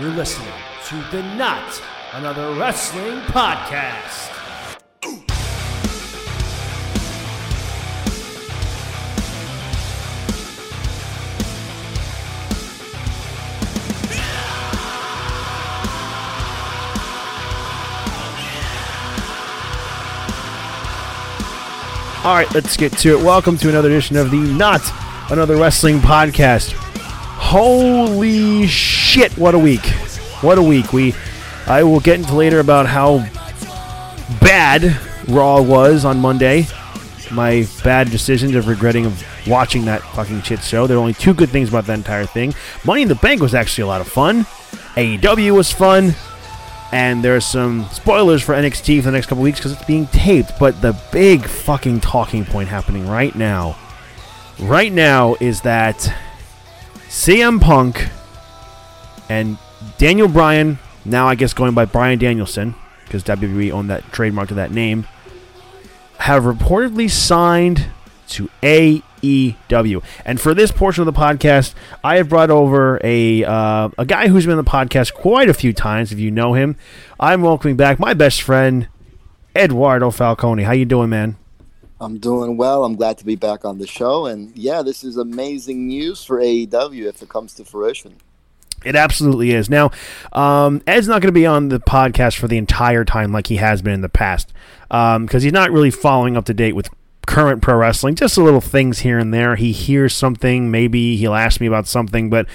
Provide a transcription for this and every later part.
You're listening to the Not Another Wrestling Podcast. All right, let's get to it. Welcome to another edition of the Not Another Wrestling Podcast. Holy shit, what a week. What a week. We I will get into later about how bad Raw was on Monday. My bad decisions of regretting of watching that fucking shit show. There are only two good things about that entire thing. Money in the Bank was actually a lot of fun. AEW was fun. And there's some spoilers for NXT for the next couple weeks because it's being taped. But the big fucking talking point happening right now, right now, is that CM Punk and Daniel Bryan, now I guess going by Bryan Danielson, because WWE owned that trademark to that name, have reportedly signed to AEW. And for this portion of the podcast, I have brought over a uh, a guy who's been on the podcast quite a few times. If you know him, I'm welcoming back my best friend, Eduardo Falconi. How you doing, man? I'm doing well. I'm glad to be back on the show. And yeah, this is amazing news for AEW if it comes to fruition. It absolutely is. Now, um, Ed's not going to be on the podcast for the entire time like he has been in the past because um, he's not really following up to date with current pro wrestling. Just a little things here and there. He hears something, maybe he'll ask me about something, but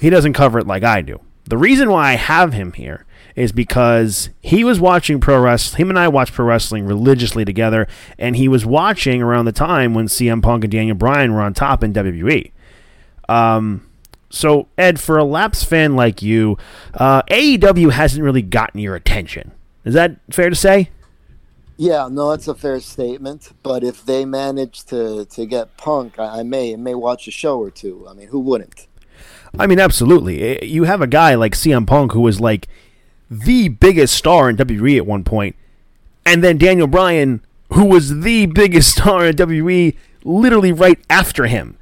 he doesn't cover it like I do. The reason why I have him here is because he was watching pro wrestling. Him and I watched pro wrestling religiously together, and he was watching around the time when CM Punk and Daniel Bryan were on top in WWE. Um, so, Ed, for a Laps fan like you, uh, AEW hasn't really gotten your attention. Is that fair to say? Yeah, no, that's a fair statement. But if they manage to to get Punk, I, I may I may watch a show or two. I mean, who wouldn't? I mean, absolutely. You have a guy like CM Punk who was like the biggest star in WWE at one point, and then Daniel Bryan, who was the biggest star in WWE, literally right after him.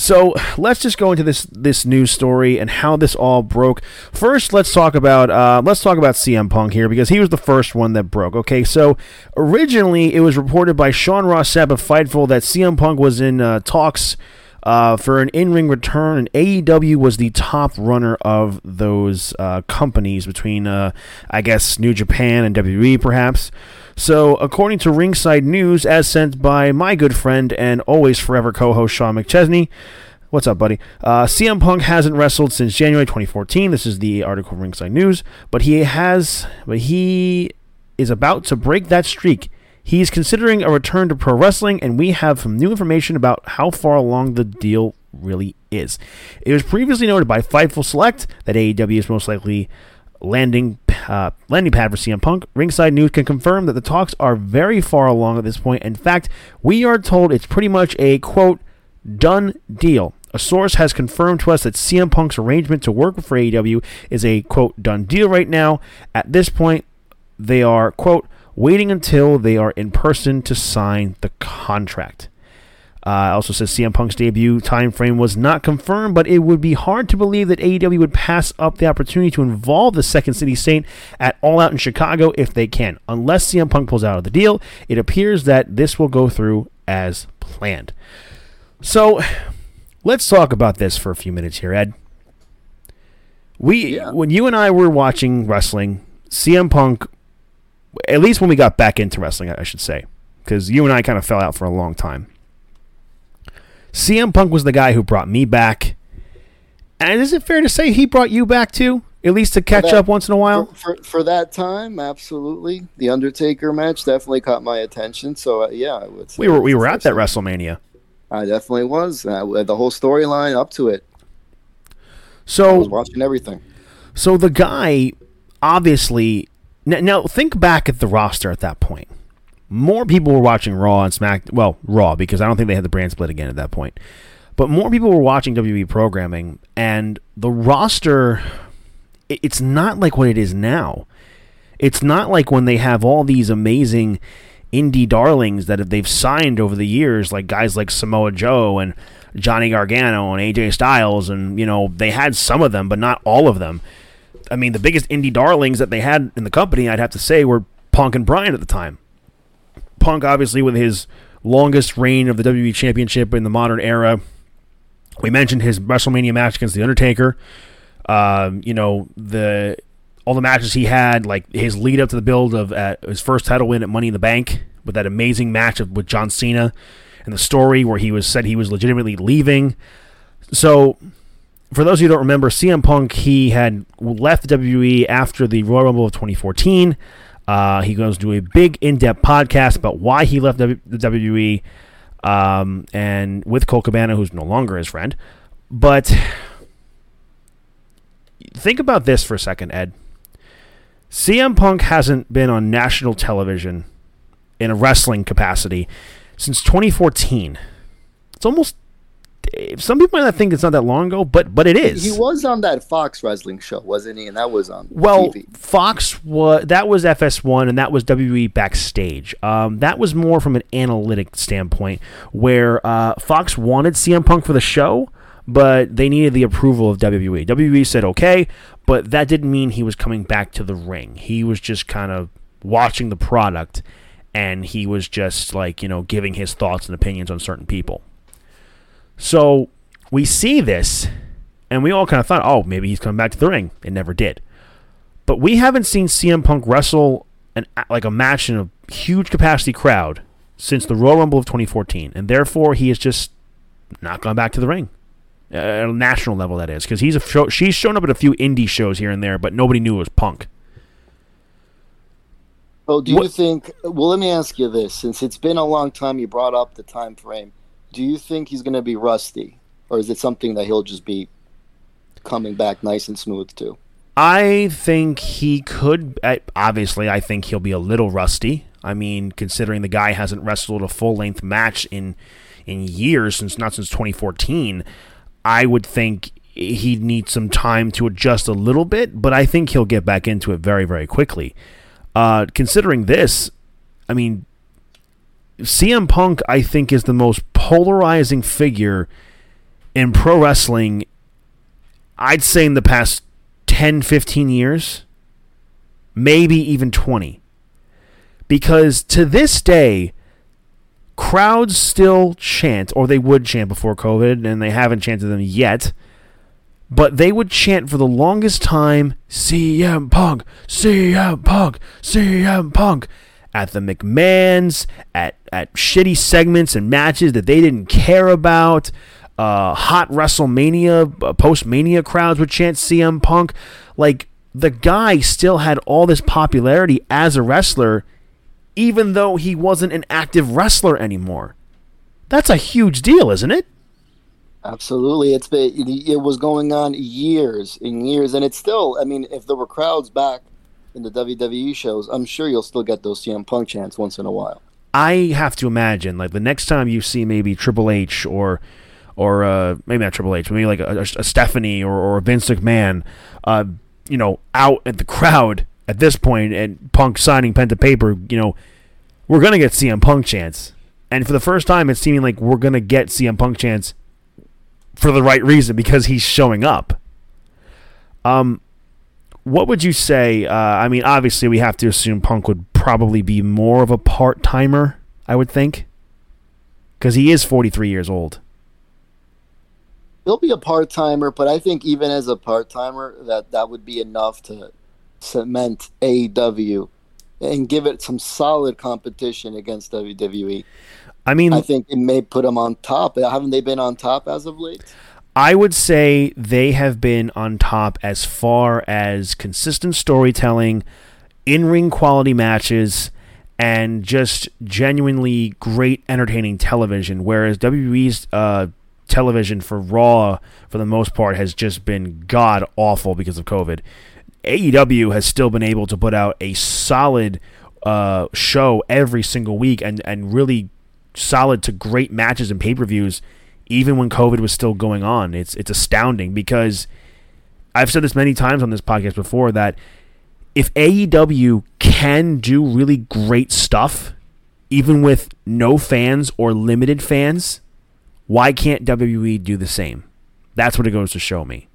So let's just go into this this news story and how this all broke. First, let's talk about uh, let's talk about CM Punk here because he was the first one that broke. Okay, so originally it was reported by Sean Ross of Fightful that CM Punk was in uh, talks uh, for an in-ring return, and AEW was the top runner of those uh, companies between, uh, I guess, New Japan and WWE, perhaps. So, according to Ringside News, as sent by my good friend and always forever co-host Sean McChesney, what's up, buddy? Uh, CM Punk hasn't wrestled since January 2014. This is the article from Ringside News, but he has, but he is about to break that streak. He's considering a return to pro wrestling, and we have some new information about how far along the deal really is. It was previously noted by Fightful Select that AEW is most likely landing uh, landing pad for CM Punk. Ringside News can confirm that the talks are very far along at this point. In fact, we are told it's pretty much a quote done deal. A source has confirmed to us that CM Punk's arrangement to work for AEW is a quote done deal right now. At this point, they are quote waiting until they are in person to sign the contract. Uh, also says CM Punk's debut time frame was not confirmed, but it would be hard to believe that AEW would pass up the opportunity to involve the Second City Saint at All Out in Chicago if they can. Unless CM Punk pulls out of the deal, it appears that this will go through as planned. So, let's talk about this for a few minutes here, Ed. We, yeah. when you and I were watching wrestling, CM Punk, at least when we got back into wrestling, I should say, because you and I kind of fell out for a long time CM Punk was the guy who brought me back. And is it fair to say he brought you back too? At least to catch that, up once in a while? For, for, for, that time, absolutely. The Undertaker match definitely caught my attention. So, uh, yeah, I would We were, we were at that WrestleMania. I definitely was. Uh, the whole storyline up to it. So, I was watching everything. So, the guy, obviously. Now, now, think back at the roster at that point more people were watching Raw and Smack. Well, Raw because I don't think they had the brand split again at that point. But more people were watching WWE programming, and the roster. It's not like what it is now. It's not like when they have all these amazing indie darlings that they've signed over the years, like guys like Samoa Joe and Johnny Gargano and AJ Styles, and you know they had some of them, but not all of them. I mean, the biggest indie darlings that they had in the company, I'd have to say, were Punk and Bryan at the time. Punk, obviously, with his longest reign of the WWE Championship in the modern era. We mentioned his WrestleMania match against The Undertaker. Um, you know the all the matches he had, like his lead up to the build of at his first title win at Money in the Bank with that amazing match of, with John Cena, and the story where he was said he was legitimately leaving. So, for those of you who don't remember, CM Punk he had left WWE after the Royal Rumble of 2014. Uh, he goes to a big in-depth podcast about why he left the WWE, um, and with Colt Cabana, who's no longer his friend. But think about this for a second, Ed. CM Punk hasn't been on national television in a wrestling capacity since 2014. It's almost some people might not think it's not that long ago, but but it is. He was on that Fox wrestling show, wasn't he? And that was on well, TV. Fox was that was FS1, and that was WWE backstage. Um, that was more from an analytic standpoint, where uh, Fox wanted CM Punk for the show, but they needed the approval of WWE. WWE said okay, but that didn't mean he was coming back to the ring. He was just kind of watching the product, and he was just like you know giving his thoughts and opinions on certain people. So we see this, and we all kind of thought, oh, maybe he's coming back to the ring. It never did. But we haven't seen CM Punk wrestle an, like a match in a huge capacity crowd since the Royal Rumble of 2014, and therefore he has just not gone back to the ring at a national level. That is because he's a show, she's shown up at a few indie shows here and there, but nobody knew it was Punk. Oh, do you think? Well, let me ask you this: since it's been a long time, you brought up the time frame do you think he's going to be rusty, or is it something that he'll just be coming back nice and smooth too? I think he could. Obviously, I think he'll be a little rusty. I mean, considering the guy hasn't wrestled a full length match in in years since not since 2014, I would think he'd need some time to adjust a little bit. But I think he'll get back into it very very quickly. Uh, considering this, I mean, CM Punk, I think, is the most polarizing figure in pro wrestling, I'd say in the past 10, 15 years, maybe even 20. Because to this day, crowds still chant, or they would chant before COVID, and they haven't chanted them yet. But they would chant for the longest time CM Punk, CM Punk, CM Punk at the McMahons, at, at shitty segments and matches that they didn't care about. Uh, hot WrestleMania, uh, post Mania crowds would chant CM Punk. Like, the guy still had all this popularity as a wrestler, even though he wasn't an active wrestler anymore. That's a huge deal, isn't it? Absolutely, it's been it was going on years and years, and it's still. I mean, if there were crowds back in the WWE shows, I'm sure you'll still get those CM Punk chants once in a while. I have to imagine, like the next time you see maybe Triple H or or uh, maybe not Triple H, maybe like a, a Stephanie or, or Vince McMahon, uh, you know, out at the crowd at this point and Punk signing pen to paper, you know, we're gonna get CM Punk chance, and for the first time, it's seeming like we're gonna get CM Punk chance for the right reason because he's showing up. Um, what would you say? Uh, I mean, obviously, we have to assume Punk would probably be more of a part timer. I would think, because he is 43 years old. He'll be a part timer, but I think even as a part timer, that that would be enough to cement AEW and give it some solid competition against WWE. I mean, I think it may put them on top. Haven't they been on top as of late? I would say they have been on top as far as consistent storytelling, in ring quality matches, and just genuinely great entertaining television. Whereas WWE's uh, television for Raw, for the most part, has just been god awful because of COVID. AEW has still been able to put out a solid uh, show every single week and, and really solid to great matches and pay per views even when COVID was still going on. It's it's astounding because I've said this many times on this podcast before that if AEW can do really great stuff even with no fans or limited fans, why can't WWE do the same? That's what it goes to show me.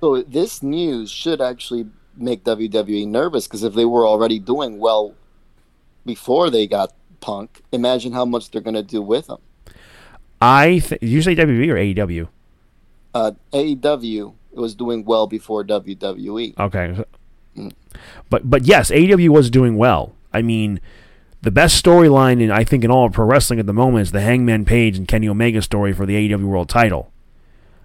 So this news should actually make WWE nervous because if they were already doing well before they got Punk, imagine how much they're going to do with him. I th- you say WWE or AEW? Uh, AEW was doing well before WWE. Okay, but but yes, AEW was doing well. I mean, the best storyline in I think in all of pro wrestling at the moment is the Hangman Page and Kenny Omega story for the AEW World Title.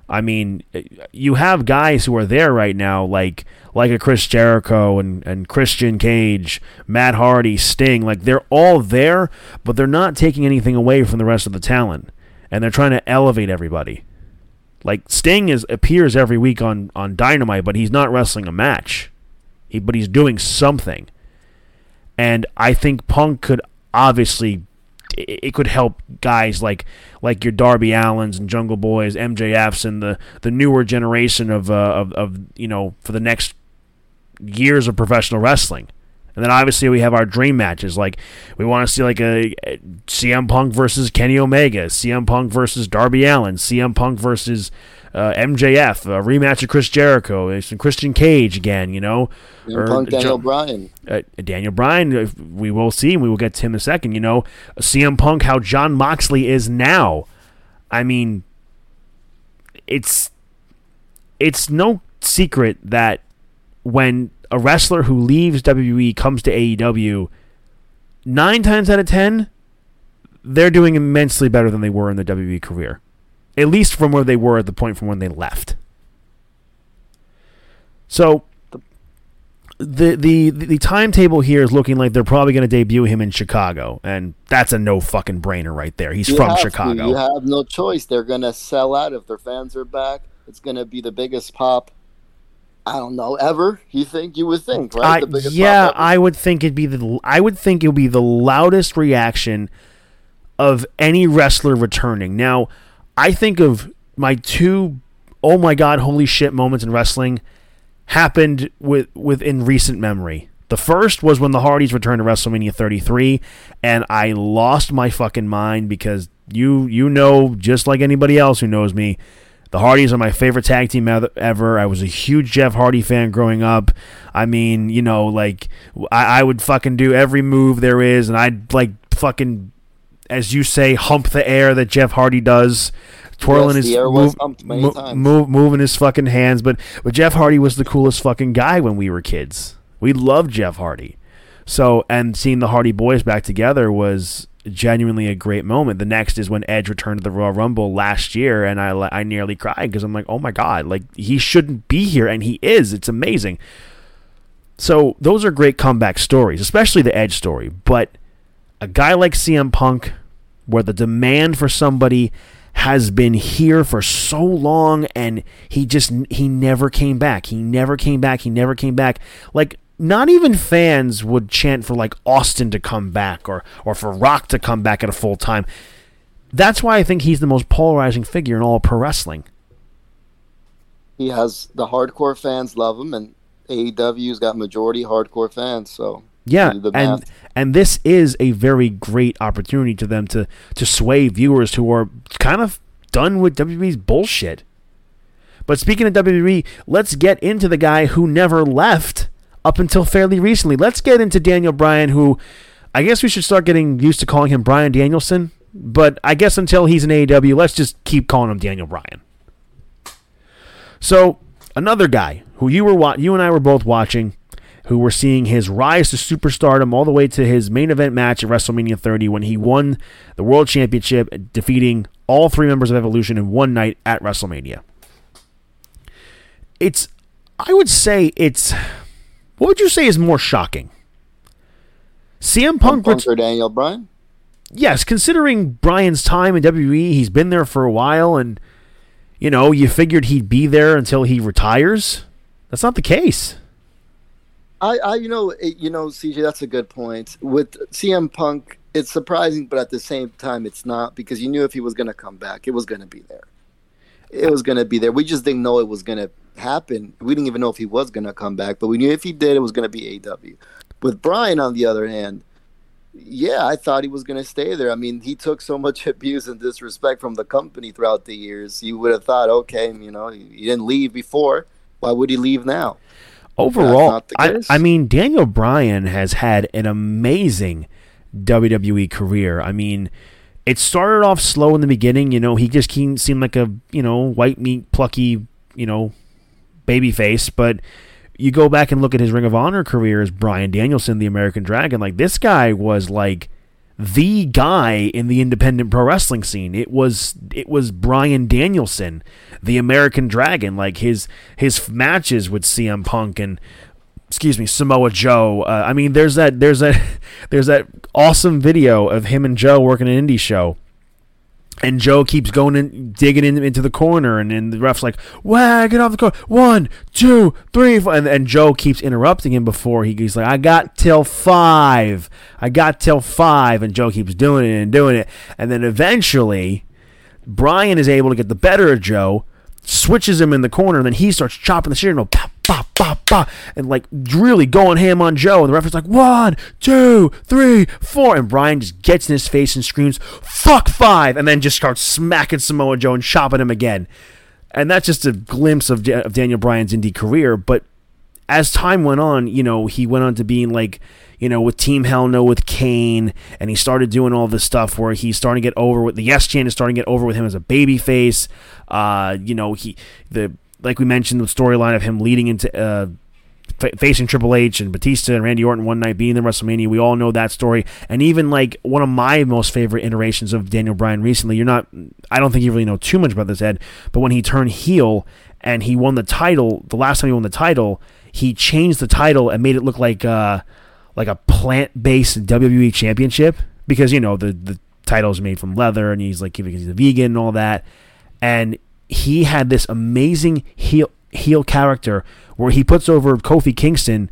I mean, you have guys who are there right now, like like a Chris Jericho and, and Christian Cage, Matt Hardy, Sting. Like they're all there, but they're not taking anything away from the rest of the talent, and they're trying to elevate everybody. Like Sting is appears every week on on Dynamite, but he's not wrestling a match. He, but he's doing something, and I think Punk could obviously it could help guys like like your Darby Allins and Jungle Boys, MJFs, and the the newer generation of uh, of of you know for the next years of professional wrestling. And then obviously we have our dream matches. Like we want to see like a, CM Punk versus Kenny Omega, CM Punk versus Darby Allin, CM Punk versus uh, MJF, a rematch of Chris Jericho, some Christian Cage again, you know. CM Punk, Daniel Bryan. Uh, Daniel Bryan, we will see, we will get to him in a second. You know, CM Punk, how Jon Moxley is now. I mean, it's it's no secret that when a wrestler who leaves WWE comes to AEW, nine times out of ten, they're doing immensely better than they were in the WWE career. At least from where they were at the point from when they left. So the the the timetable here is looking like they're probably going to debut him in Chicago, and that's a no fucking brainer right there. He's you from Chicago. To. You have no choice. They're going to sell out if their fans are back. It's going to be the biggest pop I don't know ever. You think you would think, right? I, yeah, I would think it'd be the. I would think it would be the loudest reaction of any wrestler returning. Now, I think of my two, oh my god, holy shit moments in wrestling happened with within recent memory. The first was when the Hardys returned to WrestleMania 33, and I lost my fucking mind because you you know just like anybody else who knows me the Hardys are my favorite tag team ever. I was a huge Jeff Hardy fan growing up. I mean, you know, like I, I would fucking do every move there is, and I'd like fucking, as you say, hump the air that Jeff Hardy does twirling yes, his move, move, move, moving his fucking hands. But but Jeff Hardy was the coolest fucking guy when we were kids. We loved Jeff Hardy. So and seeing the Hardy Boys back together was genuinely a great moment. The next is when Edge returned to the Royal Rumble last year, and I I nearly cried because I'm like, oh my god, like he shouldn't be here, and he is. It's amazing. So those are great comeback stories, especially the Edge story. But a guy like CM Punk, where the demand for somebody has been here for so long and he just he never came back. He never came back. He never came back. Like not even fans would chant for like Austin to come back or or for Rock to come back at a full time. That's why I think he's the most polarizing figure in all pro wrestling. He has the hardcore fans love him, and AEW's got majority hardcore fans. So yeah, and and this is a very great opportunity to them to to sway viewers who are kind of done with WWE's bullshit. But speaking of WWE, let's get into the guy who never left up until fairly recently. Let's get into Daniel Bryan, who I guess we should start getting used to calling him Bryan Danielson. But I guess until he's in AEW, let's just keep calling him Daniel Bryan. So another guy who you were wa- you and I were both watching, who were seeing his rise to superstardom all the way to his main event match at WrestleMania 30 when he won the World Championship, defeating all three members of Evolution in one night at WrestleMania. It's, I would say it's what would you say is more shocking? CM Punk, Punk or Daniel Bryan? Yes, considering Bryan's time in WWE, he's been there for a while, and you know you figured he'd be there until he retires. That's not the case. I, I you know, it, you know, CJ, that's a good point. With CM Punk, it's surprising, but at the same time, it's not because you knew if he was going to come back, it was going to be there. It was going to be there. We just didn't know it was going to happen. We didn't even know if he was going to come back, but we knew if he did, it was going to be AW. With Bryan, on the other hand, yeah, I thought he was going to stay there. I mean, he took so much abuse and disrespect from the company throughout the years. You would have thought, okay, you know, he didn't leave before. Why would he leave now? Overall, I, I mean, Daniel Bryan has had an amazing WWE career. I mean, it started off slow in the beginning. You know, he just seemed like a you know white meat plucky you know baby face, but you go back and look at his Ring of Honor career as Bryan Danielson, the American Dragon. Like this guy was like the guy in the independent pro wrestling scene. It was it was Bryan Danielson, the American Dragon. Like his his matches with CM Punk and excuse me Samoa Joe. Uh, I mean, there's that there's that there's that awesome video of him and Joe working an indie show and Joe keeps going and digging in, into the corner, and, then the ref's like, "Wow, get off the corner! One, two, three, four. And, and Joe keeps interrupting him before he, he's like, "I got till five. I got till five. And Joe keeps doing it and doing it, and then eventually, Bryan is able to get the better of Joe, switches him in the corner, and then he starts chopping the shit and go, pop, and like really going ham on Joe. And the referee's like, one, two, three, four. And Bryan just gets in his face and screams, fuck five, and then just starts smacking Samoa Joe and chopping him again. And that's just a glimpse of, of Daniel Bryan's indie career. But as time went on, you know, he went on to being like, you know, with Team Hell No with Kane, and he started doing all this stuff where he's starting to get over with the Yes Chant is starting to get over with him as a baby face. Uh, you know, he the like we mentioned the storyline of him leading into uh, f- facing Triple H and Batista and Randy Orton one night being in WrestleMania. We all know that story. And even like one of my most favorite iterations of Daniel Bryan recently, you're not, I don't think you really know too much about this, Ed, but when he turned heel and he won the title, the last time he won the title, he changed the title and made it look like uh, like a plant based WWE championship because, you know, the, the title is made from leather and he's like, he's a vegan and all that. And he had this amazing heel heel character where he puts over Kofi Kingston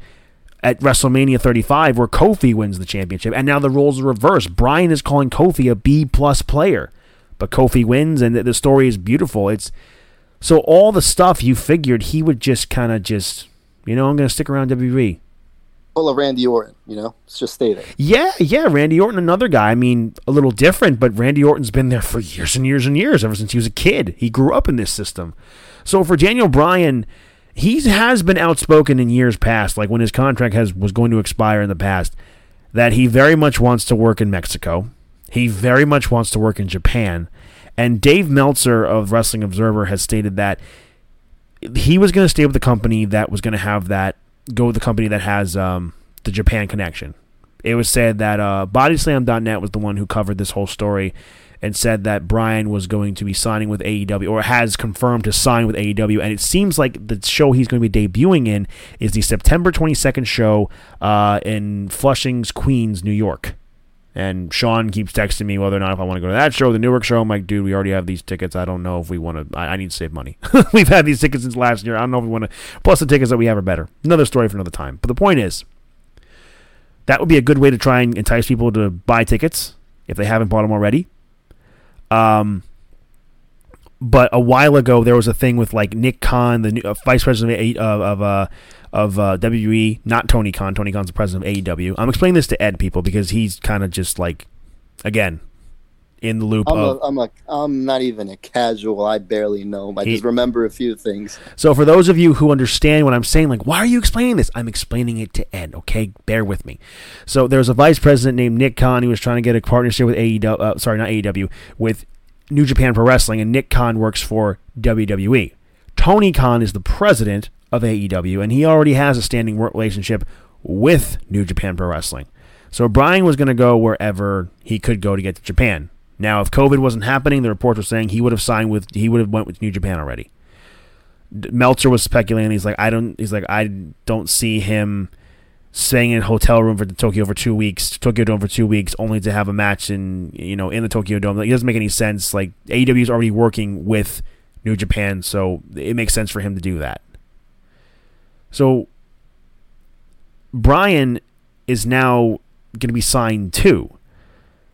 at WrestleMania 35, where Kofi wins the championship, and now the roles are reversed. Bryan is calling Kofi a B plus player, but Kofi wins, and the story is beautiful. It's so all the stuff you figured he would just kind of just, you know, I'm going to stick around WWE full of Randy Orton, you know? Let's just stay there. Yeah, yeah, Randy Orton, another guy. I mean, a little different, but Randy Orton's been there for years and years and years, ever since he was a kid. He grew up in this system. So for Daniel Bryan, he has been outspoken in years past, like when his contract has was going to expire in the past, that he very much wants to work in Mexico. He very much wants to work in Japan. And Dave Meltzer of Wrestling Observer has stated that he was going to stay with the company that was going to have that go with the company that has um, the Japan connection. It was said that uh, Bodyslam.net was the one who covered this whole story and said that Bryan was going to be signing with AEW or has confirmed to sign with AEW. And it seems like the show he's going to be debuting in is the September 22nd show uh, in Flushing's Queens, New York. And Sean keeps texting me whether or not if I want to go to that show, the Newark show. I'm like, dude, we already have these tickets. I don't know if we want to. I, I need to save money. We've had these tickets since last year. I don't know if we want to. Plus, the tickets that we have are better. Another story for another time. But the point is, that would be a good way to try and entice people to buy tickets if they haven't bought them already. Um, but a while ago there was a thing with like Nick Khan, the new, uh, vice president of of uh, of uh, WWE, not Tony Khan. Tony Khan's the president of AEW. I'm explaining this to Ed people because he's kind of just like, again, in the loop I'm of. A, I'm a, I'm not even a casual. I barely know. I he, just remember a few things. So for those of you who understand what I'm saying, like, why are you explaining this? I'm explaining it to Ed. Okay, bear with me. So there's a vice president named Nick Khan who was trying to get a partnership with AEW. Uh, sorry, not AEW with New Japan Pro Wrestling, and Nick Khan works for WWE. Tony Khan is the president of AEW, and he already has a standing work relationship with New Japan Pro Wrestling. So Bryan was going to go wherever he could go to get to Japan. Now, if COVID wasn't happening, the reports were saying he would have signed with he would have went with New Japan already. Meltzer was speculating. He's like, I don't. He's like, I don't see him staying in a hotel room for the Tokyo for two weeks, Tokyo Dome for two weeks, only to have a match in you know in the Tokyo Dome. Like, it doesn't make any sense. Like AEW is already working with New Japan, so it makes sense for him to do that. So Bryan is now going to be signed too.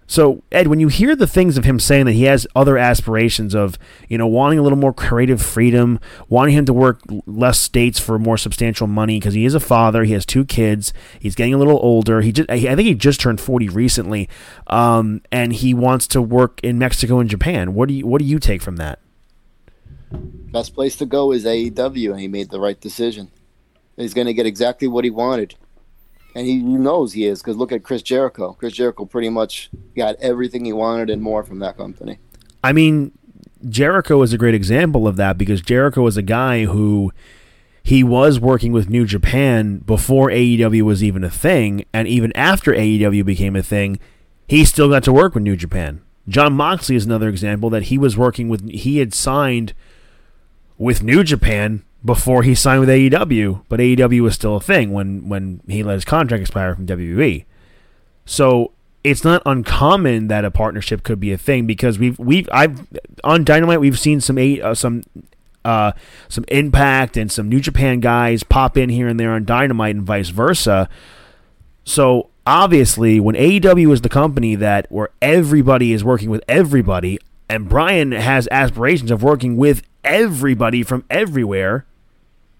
So, Ed, when you hear the things of him saying that he has other aspirations of, you know, wanting a little more creative freedom, wanting him to work less states for more substantial money because he is a father, he has two kids, he's getting a little older. He just, I think he just turned 40 recently, um, and he wants to work in Mexico and Japan. What do you what do you take from that? Best place to go is AEW, and he made the right decision. He's going to get exactly what he wanted and he knows he is because look at Chris Jericho. Chris Jericho pretty much got everything he wanted and more from that company. I mean, Jericho is a great example of that because Jericho is a guy who he was working with New Japan before AEW was even a thing, and even after AEW became a thing, he still got to work with New Japan. Jon Moxley is another example that he was working with. He had signed with New Japan before he signed with AEW, but AEW was still a thing when when he let his contract expire from WWE. So it's not uncommon that a partnership could be a thing because we've we've I've on Dynamite we've seen some eight uh, some uh, some Impact and some New Japan guys pop in here and there on Dynamite and vice versa. So obviously, when AEW is the company that where everybody is working with everybody, and Bryan has aspirations of working with everybody from everywhere,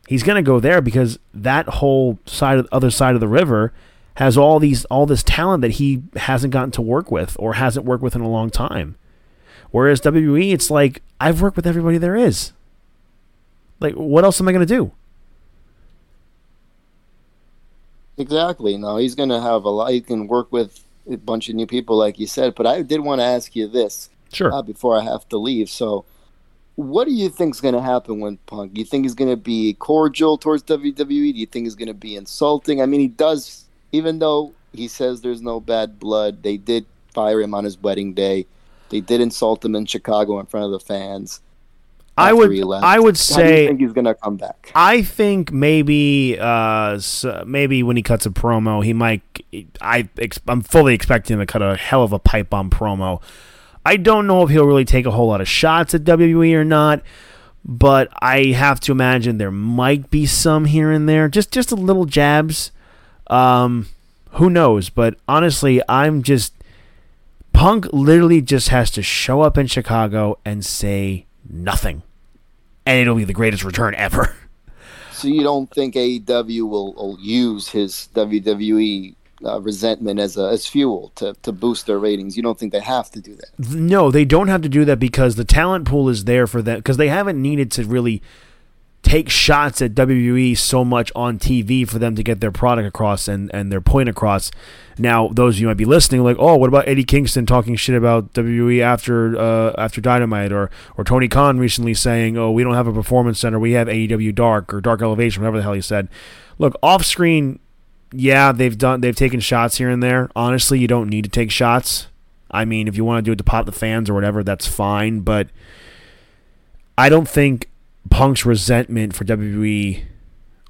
he's going to go there because that whole side of other side of the river has all these all this talent that he hasn't gotten to work with or hasn't worked with in a long time. Whereas WWE, it's like I've worked with everybody there is. Like, what else am I going to do? Exactly. No, he's going to have a lot. He can work with a bunch of new people, like you said. But I did want to ask you this, sure, uh, before I have to leave. So, what do you think is going to happen when Punk? Do you think he's going to be cordial towards WWE? Do you think he's going to be insulting? I mean, he does, even though he says there's no bad blood, they did fire him on his wedding day. They did insult him in Chicago in front of the fans. I would, I would say, think he's going to come back? I think maybe, uh, maybe when he cuts a promo, he might. I, I'm fully expecting him to cut a hell of a pipe bomb promo I don't know if he'll really take a whole lot of shots at WWE or not, but I have to imagine there might be some here and there, just just a little jabs. Um, who knows? But honestly, I'm just Punk literally just has to show up in Chicago and say nothing, and it'll be the greatest return ever. So you don't think AEW will, will use his WWE uh, resentment as a, as fuel to, to boost their ratings. You don't think they have to do that? No, they don't have to do that because the talent pool is there for them because they haven't needed to really take shots at WWE so much on TV for them to get their product across and, and their point across. Now, those of you might be listening, like, oh, what about Eddie Kingston talking shit about WWE after uh, after Dynamite, or or Tony Khan recently saying, oh, we don't have a performance center, we have AEW Dark or Dark Elevation, whatever the hell he said. Look, off screen, yeah, they've done they've taken shots here and there. Honestly, you don't need to take shots. I mean, if you want to do it to pop the fans or whatever, that's fine. But I don't think Punk's resentment for WWE.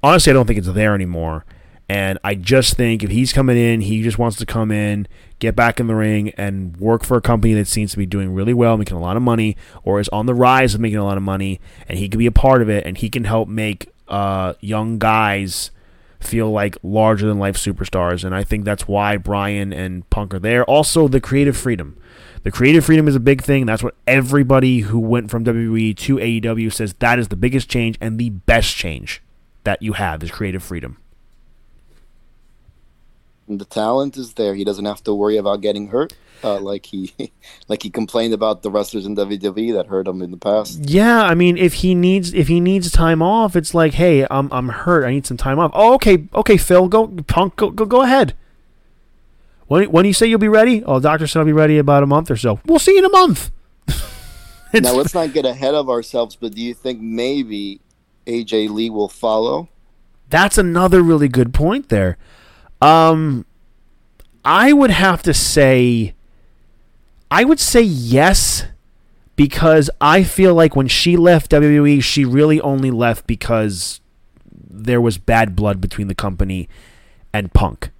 Honestly, I don't think it's there anymore. And I just think if he's coming in, he just wants to come in, get back in the ring, and work for a company that seems to be doing really well, making a lot of money, or is on the rise of making a lot of money, and he can be a part of it, and he can help make uh, young guys feel like larger than life superstars. And I think that's why Bryan and Punk are there. Also, the creative freedom. The creative freedom is a big thing. That's what everybody who went from WWE to AEW says that is the biggest change and the best change that you have is creative freedom. The talent is there. He doesn't have to worry about getting hurt uh, like he like he complained about the wrestlers in WWE that hurt him in the past. Yeah, I mean, if he needs if he needs time off, it's like, hey, I'm I'm hurt. I need some time off. Oh, okay, okay, Phil, go punk, go go, go ahead. When when you say you'll be ready? Oh, doctor said I'll be ready about a month or so. We'll see you in a month. now let's not get ahead of ourselves, but do you think maybe AJ Lee will follow? That's another really good point there. Um, I would have to say I would say yes because I feel like when she left WWE, she really only left because there was bad blood between the company and Punk.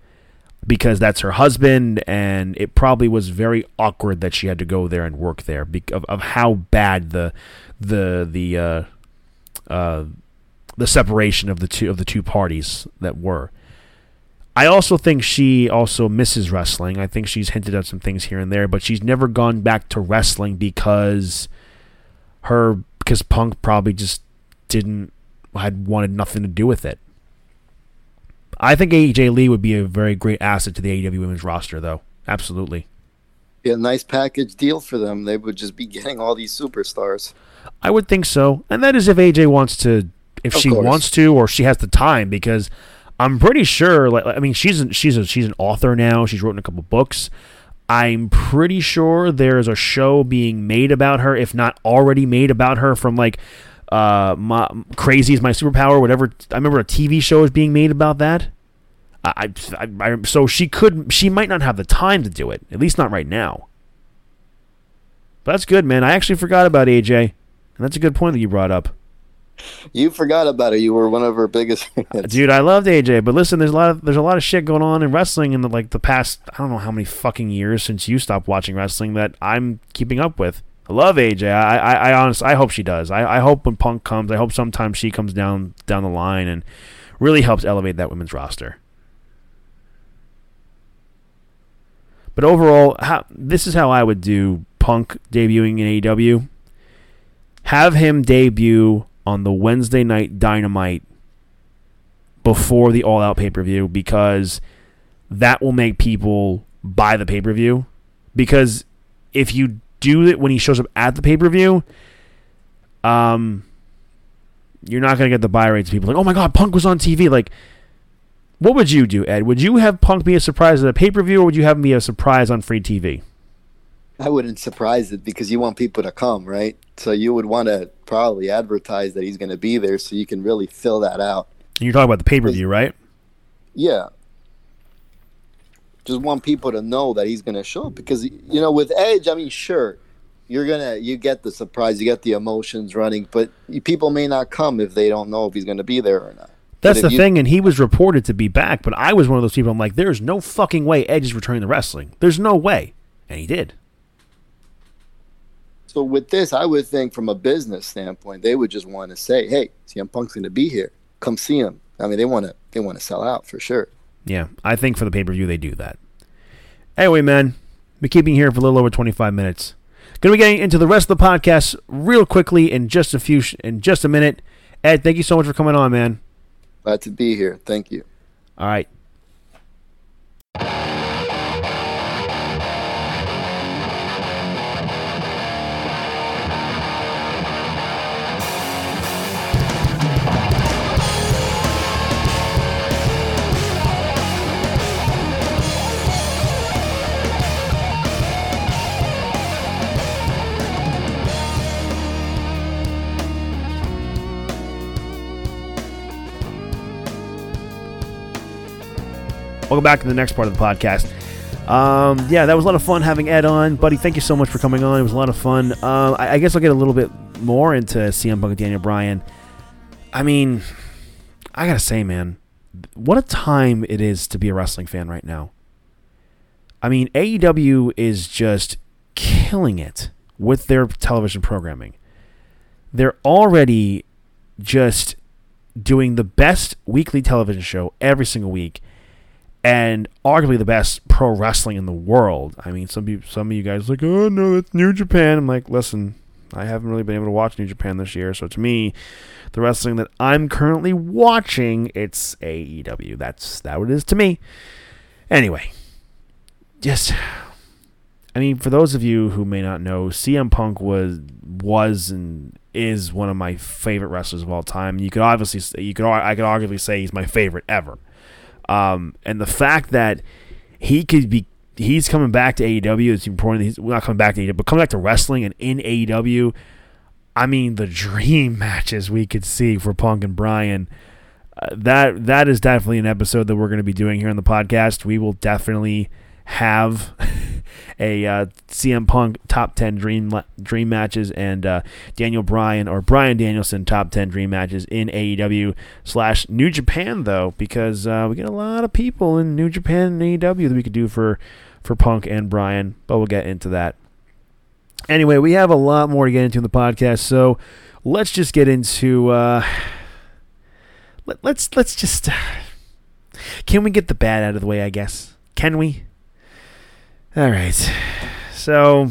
Because that's her husband, and it probably was very awkward that she had to go there and work there because of, of how bad the the the uh, uh, the separation of the two of the two parties that were. I also think she also misses wrestling. I think she's hinted at some things here and there, but she's never gone back to wrestling because her because Punk probably just didn't had wanted nothing to do with it. I think AJ Lee would be a very great asset to the AEW women's roster, though. Absolutely. Be a nice package deal for them. They would just be getting all these superstars. I would think so, and that is if AJ wants to, if Of she course. wants to, or she has the time, because I'm pretty sure. Like, I mean, she's an, she's a, she's an author now. She's written a couple books. I'm pretty sure there's a show being made about her, if not already made about her, from like uh, my, Crazy is my superpower, whatever. I remember a TV show is being made about that. I, I, I, so she could, she might not have the time to do it, at least not right now. But that's good, man. I actually forgot about AJ, and that's a good point that you brought up. You forgot about it. You were one of her biggest fans. Dude, I loved AJ, but listen, there's a lot of there's a lot of shit going on in wrestling in the like the past I don't know how many fucking years since you stopped watching wrestling that I'm keeping up with. I love AJ. I I, I honest I hope she does. I, I hope when Punk comes, I hope sometime she comes down down the line and really helps elevate that women's roster. But overall, how, this is how I would do Punk debuting in AEW. Have him debut on the Wednesday night Dynamite before the All Out pay per view because that will make people buy the pay per view. Because if you do it when he shows up at the pay per view, um, you're not gonna get the buy rates. People like, oh my god, Punk was on TV. Like, what would you do, Ed? Would you have Punk be a surprise at a pay per view, or would you have him be a surprise on free TV? I wouldn't surprise it because you want people to come, right? So you would want to probably advertise that he's going to be there so you can really fill that out. And you're talking about the pay per view, right? Yeah. Just want people to know that he's going to show up because you know with Edge, I mean, sure, you're gonna you get the surprise, you get the emotions running, but people may not come if they don't know if he's going to be there or not. That's the you- thing, and he was reported to be back, but I was one of those people. I'm like, there's no fucking way Edge is returning to wrestling. There's no way, and he did. So with this, I would think from a business standpoint, they would just want to say, "Hey, CM Punk's going to be here. Come see him." I mean, they want to they want to sell out for sure. Yeah, I think for the pay per view they do that. Anyway, man, been keeping here for a little over 25 minutes. Going to be getting into the rest of the podcast real quickly in just a few sh- in just a minute. Ed, thank you so much for coming on, man. Glad to be here. Thank you. All right. Welcome back to the next part of the podcast. Um, yeah, that was a lot of fun having Ed on, buddy. Thank you so much for coming on. It was a lot of fun. Um, I, I guess I'll get a little bit more into CM Punk and Daniel Bryan. I mean, I gotta say, man, what a time it is to be a wrestling fan right now. I mean, AEW is just killing it with their television programming. They're already just doing the best weekly television show every single week and arguably the best pro wrestling in the world. I mean, some people, some of you guys like, oh no, that's New Japan. I'm like, listen, I haven't really been able to watch New Japan this year, so to me, the wrestling that I'm currently watching, it's AEW. That's that what it is to me. Anyway, just, I mean, for those of you who may not know, CM Punk was was and is one of my favorite wrestlers of all time. You could obviously, you could, I could arguably say he's my favorite ever. Um, and the fact that he could be he's coming back to AEW is important. He's not coming back to AEW, but coming back to wrestling and in AEW. I mean, the dream matches we could see for Punk and Bryan. Uh, that that is definitely an episode that we're going to be doing here on the podcast. We will definitely have a uh, CM Punk top ten dream dream matches and uh, Daniel Bryan or Bryan Danielson top ten dream matches in AEW slash New Japan though because uh, we get a lot of people in New Japan and AEW that we could do for for Punk and Bryan, but we'll get into that. Anyway, we have a lot more to get into in the podcast, so let's just get into uh, let, let's let's just Can we get the bad out of the way, I guess? Can we? All right. So,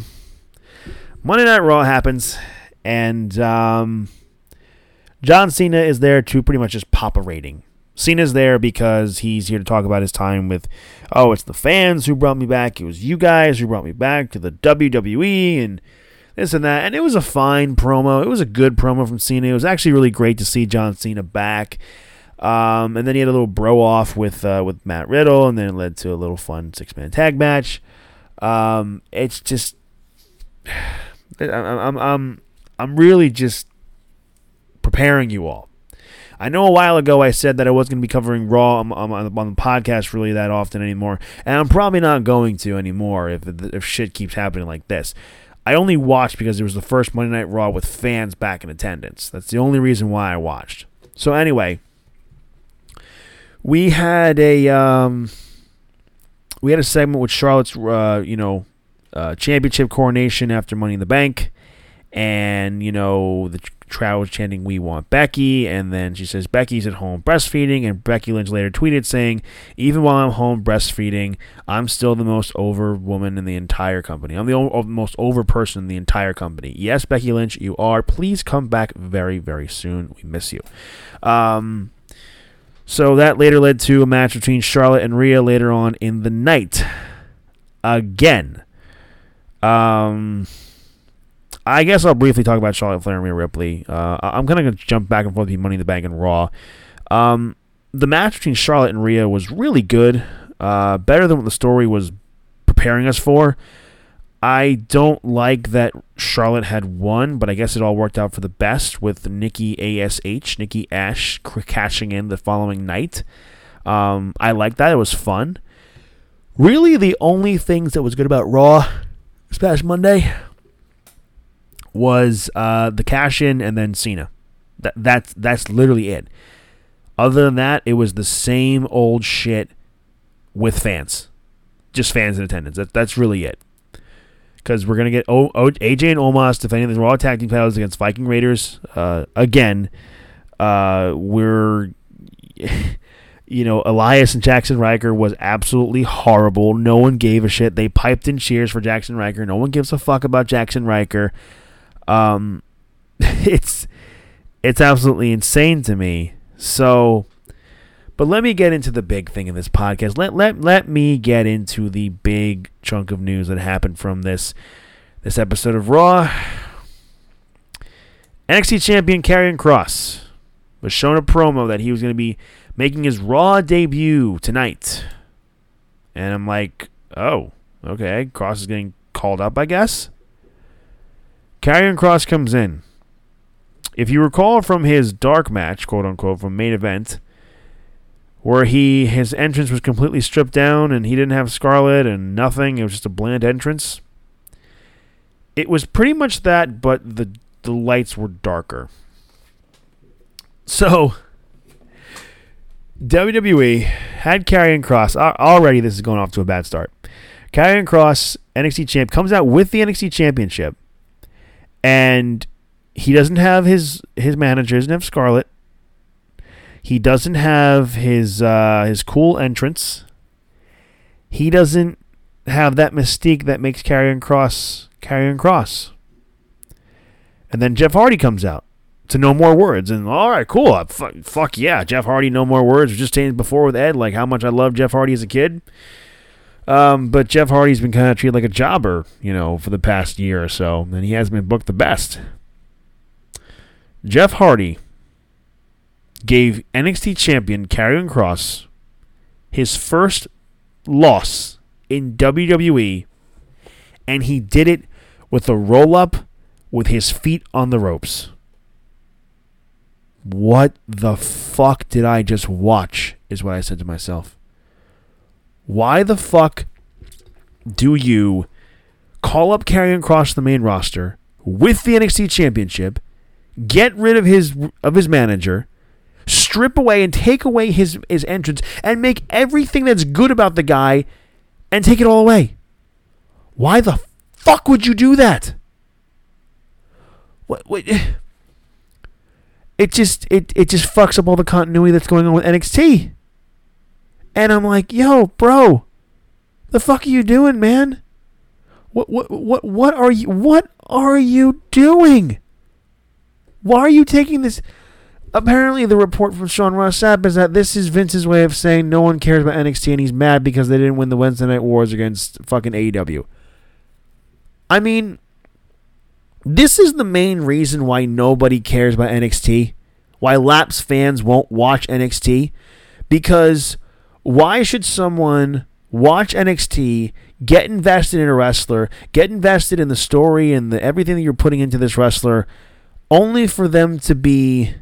Monday Night Raw happens, and um, John Cena is there to pretty much just pop a rating. Cena's there because he's here to talk about his time with, oh, it's the fans who brought me back. It was you guys who brought me back to the WWE and this and that. And it was a fine promo. It was a good promo from Cena. It was actually really great to see John Cena back. Um, and then he had a little bro off with uh, with Matt Riddle, and then it led to a little fun six man tag match. Um, it's just, I'm, I'm, I'm, really just preparing you all I know a while ago I said that I wasn't going to be covering Raw on, on, on, the podcast really that often anymore, and I'm probably not going to anymore if if shit keeps happening like this. I only watched because it was the first Monday Night Raw with fans back in attendance. That's the only reason why I watched. So anyway, we had a um, we had a segment with Charlotte's uh, you know uh, championship coronation after Money in the Bank, and you know the Trout was chanting, We want Becky. And then she says, Becky's at home breastfeeding. And Becky Lynch later tweeted saying, Even while I'm home breastfeeding, I'm still the most over woman in the entire company. I'm the o- most over person in the entire company. Yes, Becky Lynch, you are. Please come back very, very soon. We miss you. Um, so that later led to a match between Charlotte and Rhea later on in the night. Again. Um I guess I'll briefly talk about Charlotte Flair and Rhea Ripley. Uh, I'm kind of going to jump back and forth between Money in the Bank and Raw. Um, the match between Charlotte and Rhea was really good, uh, better than what the story was preparing us for. I don't like that Charlotte had won, but I guess it all worked out for the best with Nikki ASH, Nikki Ash, cashing in the following night. Um, I like that. It was fun. Really, the only things that was good about Raw this past Monday was uh, the cash in and then Cena. That that's that's literally it. Other than that, it was the same old shit with fans, just fans in attendance. That, that's really it. Because we're gonna get o- o- AJ and Omos defending the Raw Tag Team titles against Viking Raiders uh, again. Uh, we're, you know, Elias and Jackson Ryker was absolutely horrible. No one gave a shit. They piped in cheers for Jackson Ryker. No one gives a fuck about Jackson Ryker. Um, it's it's absolutely insane to me. So, but let me get into the big thing in this podcast. Let let let me get into the big chunk of news that happened from this this episode of Raw. NXT champion Karrion Kross was shown a promo that he was going to be making his Raw debut tonight. And I'm like, oh, okay. Kross is getting called up, I guess. Karrion Kross comes in. If you recall from his dark match, quote unquote, from main event, where he his entrance was completely stripped down and he didn't have Scarlett and nothing, it was just a bland entrance. It was pretty much that, but the the lights were darker. So WWE had Karrion Kross. already. This is going off to a bad start. Karrion Kross, NXT champ, comes out with the NXT championship and he doesn't have his his manager doesn't have Scarlett. He doesn't have his uh, his cool entrance. He doesn't have that mystique that makes Karrion Kross Karrion Kross. And then Jeff Hardy comes out to No More Words, and all right, cool, uh, fuck, yeah, Jeff Hardy, No More Words. Just saying before with Ed, like how much I love Jeff Hardy as a kid. Um, but Jeff Hardy's been kind of treated like a jobber, you know, for the past year or so, and he hasn't been booked the best. Jeff Hardy gave NXT champion Karrion Kross his first loss in WWE, and he did it with a roll up with his feet on the ropes. What the fuck did I just watch? Is what I said to myself. Why the fuck do you call up Karrion Kross the main roster with the NXT Championship, get rid of his of his manager, strip away and take away his his entrance, and make everything that's good about the guy and take it all away? Why the fuck would you do that? What, what it just it, it just fucks up all the continuity that's going on with NXT. And I'm like, yo, bro, the fuck are you doing, man? What what what what are you what are you doing? Why are you taking this? Apparently, the report from Sean Ross Sapp is that this is Vince's way of saying no one cares about NXT and he's mad because they didn't win the Wednesday Night Wars against fucking AEW. I mean, this is the main reason why nobody cares about NXT. Why Laps fans won't watch NXT. Because why should someone watch NXT, get invested in a wrestler, get invested in the story and the, everything that you're putting into this wrestler, only for them to be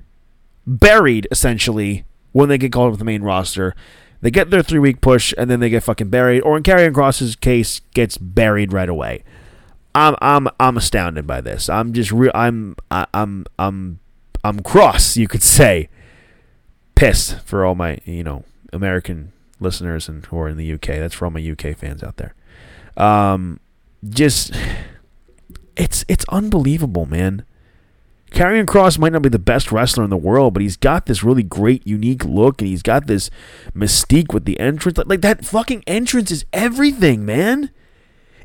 buried essentially when they get called up the main roster. They get their three week push and then they get fucking buried, or in Karrion Kross's case, gets buried right away. I'm I'm I'm astounded by this. I'm just real. I'm I, I'm I'm I'm cross, you could say. Pissed for all my you know American listeners and who are in the UK. That's for all my UK fans out there. Um, just it's it's unbelievable, man. Karrion Kross might not be the best wrestler in the world, but he's got this really great, unique look, and he's got this mystique with the entrance. Like, like that fucking entrance is everything, man.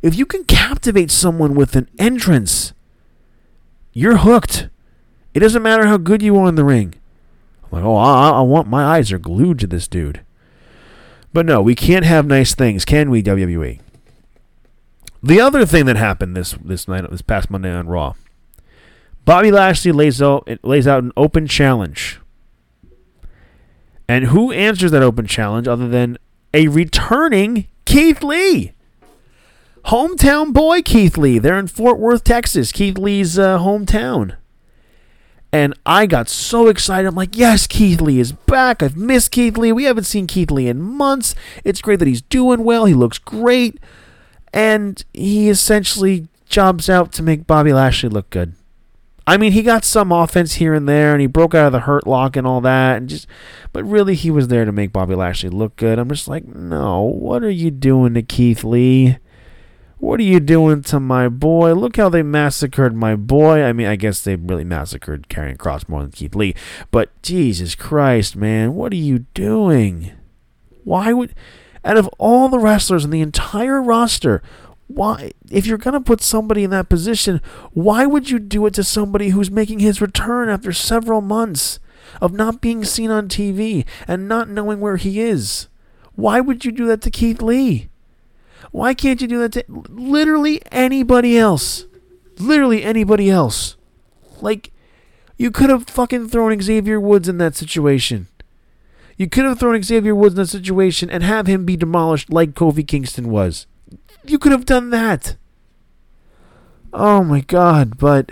If you can captivate someone with an entrance, you're hooked. It doesn't matter how good you are in the ring. I'm like, oh, I, I want my eyes are glued to this dude. But no, we can't have nice things, can we, WWE? The other thing that happened this this night, this past Monday on Raw, Bobby Lashley lays out lays out an open challenge. And who answers that open challenge other than a returning Keith Lee? Hometown boy Keith Lee. They're in Fort Worth, Texas. Keith Lee's uh, hometown. And I got so excited. I'm like, yes, Keith Lee is back. I've missed Keith Lee. We haven't seen Keith Lee in months. It's great that he's doing well. He looks great. And he essentially jobs out to make Bobby Lashley look good. I mean, he got some offense here and there, and he broke out of the hurt lock and all that, and just, but really, he was there to make Bobby Lashley look good. I'm just like, no, what are you doing to Keith Lee? What are you doing to my boy? Look how they massacred my boy. I mean, I guess they really massacred Karrion Kross more than Keith Lee. But Jesus Christ, man, what are you doing? Why would out of all the wrestlers in the entire roster, why if you're going to put somebody in that position, why would you do it to somebody who's making his return after several months of not being seen on TV and not knowing where he is? Why would you do that to Keith Lee? Why can't you do that to literally anybody else? Literally anybody else. Like, you could have fucking thrown Xavier Woods in that situation. You could have thrown Xavier Woods in that situation and have him be demolished like Kofi Kingston was. You could have done that. Oh my god, but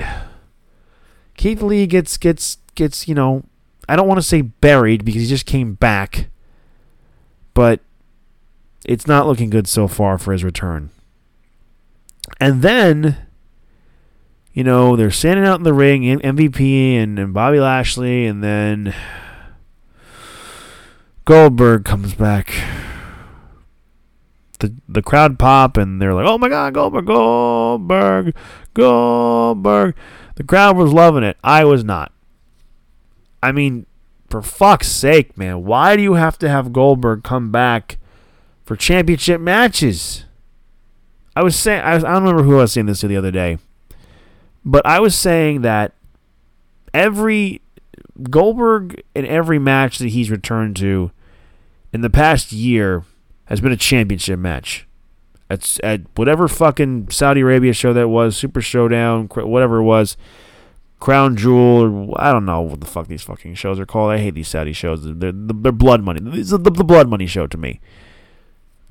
Keith Lee gets gets gets, you know, I don't want to say buried because he just came back. But it's not looking good so far for his return. And then, you know, they're standing out in the ring, MVP and, and Bobby Lashley, and then Goldberg comes back. The the crowd pop and they're like, "Oh my God, Goldberg, Goldberg, Goldberg!" The crowd was loving it. I was not. I mean, for fuck's sake, man, why do you have to have Goldberg come back for championship matches. I was saying, I, was, I don't remember who I was saying this to the other day, but I was saying that every Goldberg in every match that he's returned to in the past year has been a championship match. At, at whatever fucking Saudi Arabia show that was, Super Showdown, whatever it was, Crown Jewel, or I don't know what the fuck these fucking shows are called. I hate these Saudi shows. They're, they're blood money. This is the, the blood money show to me.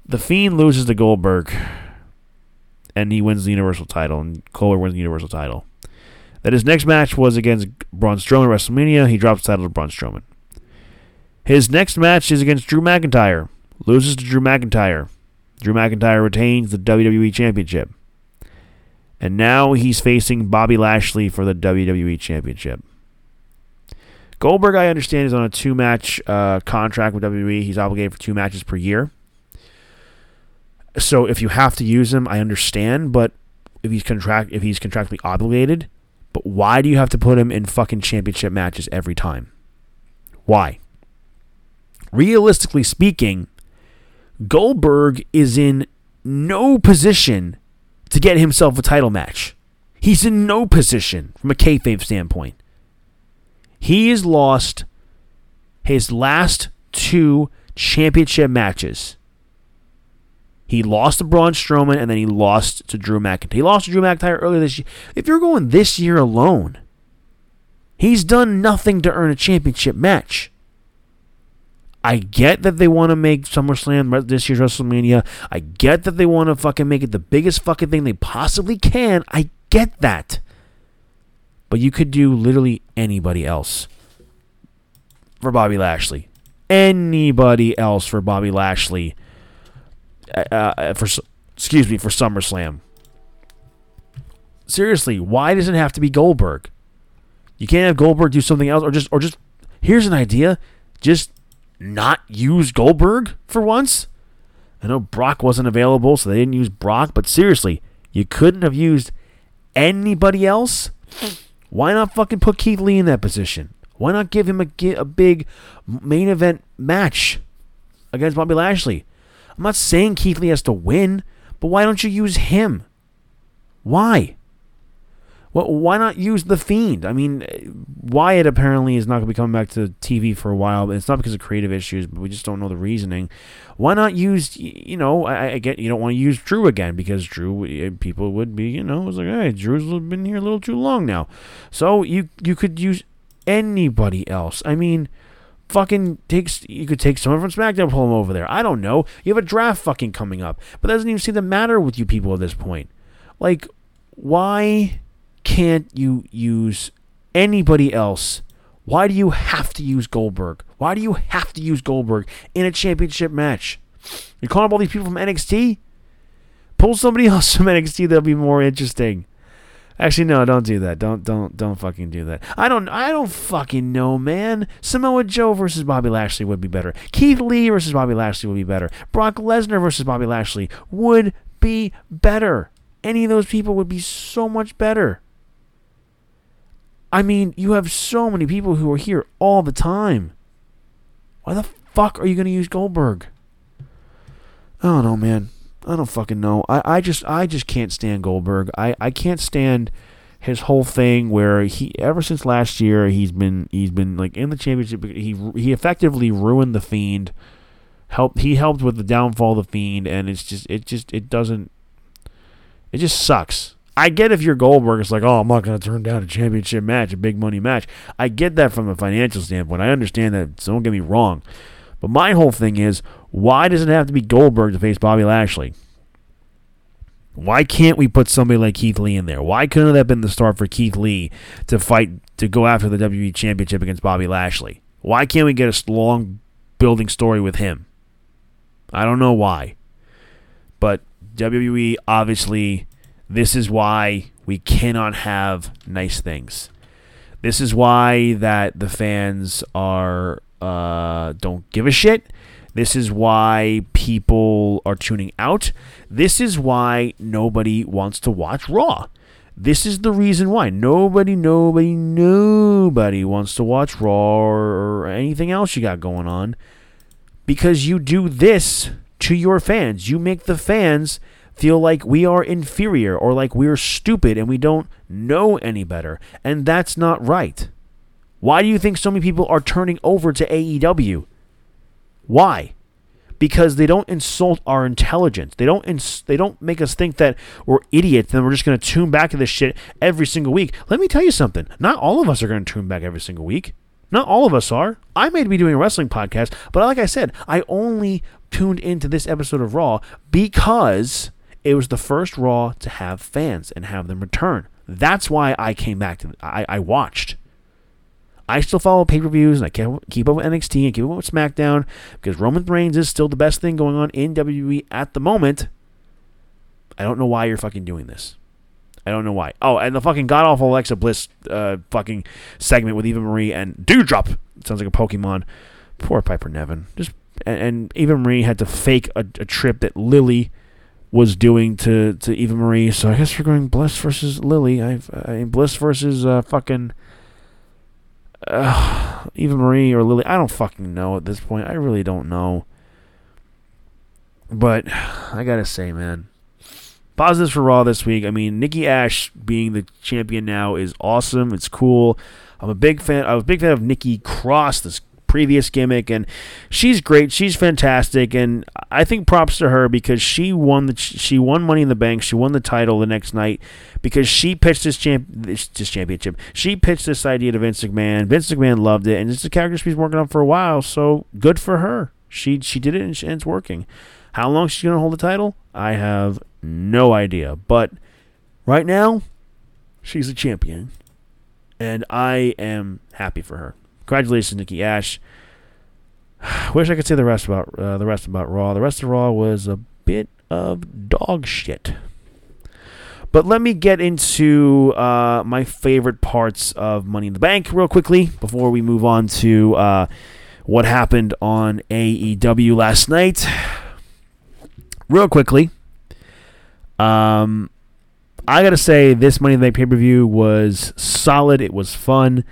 The Fiend loses to Goldberg, and he wins the Universal title, and Kohler wins the Universal title. That his next match was against Braun Strowman WrestleMania. He drops the title to Braun Strowman. His next match is against Drew McIntyre. Loses to Drew McIntyre. Drew McIntyre retains the WWE Championship. And now he's facing Bobby Lashley for the WWE Championship. Goldberg, I understand, is on a two match uh, contract with WWE. He's obligated for two matches per year. So if you have to use him, I understand, but if he's contract if he's contractually obligated, but why do you have to put him in fucking championship matches every time? Why? Realistically speaking, Goldberg is in no position to get himself a title match. He's in no position from a kayfabe standpoint. He has lost his last two championship matches. He lost to Braun Strowman and then he lost to Drew McIntyre. He lost to Drew McIntyre earlier this year. If you're going this year alone, he's done nothing to earn a championship match. I get that they want to make SummerSlam this year's WrestleMania. I get that they want to fucking make it the biggest fucking thing they possibly can. I get that. But you could do literally anybody else for Bobby Lashley. Anybody else for Bobby Lashley. Uh, uh, for excuse me for SummerSlam. Seriously, why does it have to be Goldberg? You can't have Goldberg do something else, or just or just here's an idea. Just not use Goldberg for once? I know Brock wasn't available, so they didn't use Brock, but seriously, you couldn't have used anybody else? Why not fucking put Keith Lee in that position? Why not give him a, a big main event match against Bobby Lashley? I'm not saying Keith Lee has to win, but why don't you use him? Why? Well, why not use the Fiend? I mean, Wyatt apparently is not going to be coming back to TV for a while, it's not because of creative issues, but we just don't know the reasoning. Why not use, you know, I, I get you don't want to use Drew again because Drew, eh, people would be, you know, it's like, hey, Drew's been here a little too long now. So you you could use anybody else. I mean, fucking takes you could take someone from SmackDown, pull them over there. I don't know. You have a draft fucking coming up, but that doesn't even seem to matter with you people at this point. Like, why? Can't you use anybody else? Why do you have to use Goldberg? Why do you have to use Goldberg in a championship match? You're calling up all these people from NXT? Pull somebody else from NXT that'll be more interesting. Actually, no, don't do that. Don't don't don't fucking do that. I don't I don't fucking know, man. Samoa Joe versus Bobby Lashley would be better. Keith Lee versus Bobby Lashley would be better. Brock Lesnar versus Bobby Lashley would be better. Any of those people would be so much better. I mean, you have so many people who are here all the time. Why the fuck are you going to use Goldberg? I don't know, man. I don't fucking know. I, I just I just can't stand Goldberg. I, I can't stand his whole thing where he ever since last year he's been he's been like in the championship he he effectively ruined the fiend. Help he helped with the downfall of the fiend and it's just it just it doesn't it just sucks. I get if you're Goldberg, it's like, oh, I'm not going to turn down a championship match, a big money match. I get that from a financial standpoint. I understand that, so don't get me wrong. But my whole thing is, why does it have to be Goldberg to face Bobby Lashley? Why can't we put somebody like Keith Lee in there? Why couldn't that have been the start for Keith Lee to fight to go after the WWE Championship against Bobby Lashley? Why can't we get a long building story with him? I don't know why. But WWE obviously this is why we cannot have nice things. This is why that the fans are uh, don't give a shit. This is why people are tuning out. This is why nobody wants to watch Raw. This is the reason why nobody, nobody, nobody wants to watch Raw or anything else you got going on because you do this to your fans. You make the fans feel like we are inferior or like we're stupid and we don't know any better. And that's not right. Why do you think so many people are turning over to AEW? Why? Because they don't insult our intelligence. They don't ins- they don't make us think that we're idiots and we're just going to tune back to this shit every single week. Let me tell you something. Not all of us are going to tune back every single week. Not all of us are. I may be doing a wrestling podcast, but like I said, I only tuned into this episode of Raw because it was the first Raw to have fans and have them return. That's why I came back to. I, I watched. I still follow pay per views and I keep up with NXT and keep up with SmackDown because Roman Reigns is still the best thing going on in WWE at the moment. I don't know why you're fucking doing this. I don't know why. Oh, and the fucking god awful Alexa Bliss uh, fucking segment with Eva Marie and Doudrop. Sounds like a Pokemon. Poor Piper Niven. Just and, and Eva Marie had to fake a, a trip that Lilly was doing to, to Eva Marie. So I guess we're going Bliss versus Lilly. I've I, Bliss versus uh, fucking uh, Eva Marie or Lilly. I don't fucking know at this point. I really don't know. But I gotta say, man, positives for Raw this week. I mean, Nikki Ash being the champion now is awesome. It's cool. I'm a big fan. I was a big fan of Nikki Cross, this previous gimmick, and she's great. She's fantastic, and I think props to her because she won the she won Money in the Bank. She won the title the next night because she pitched this champ this, championship. She pitched this idea to Vince McMahon. Vince McMahon loved it, and it's a character she's working on for a while. So good for her. She she did it, and, she, and it's working. How long she's gonna hold the title? I have no idea, but right now, she's a champion, and I am happy for her. Congratulations, Nikki Ash. Wish I could say the rest about uh, the rest about Raw. The rest of Raw was a bit of dog shit. But let me get into uh, my favorite parts of Money in the Bank real quickly before we move on to uh, what happened on AEW last night. Real quickly, um, I gotta say this Money in the Bank pay per view was solid. It was fun.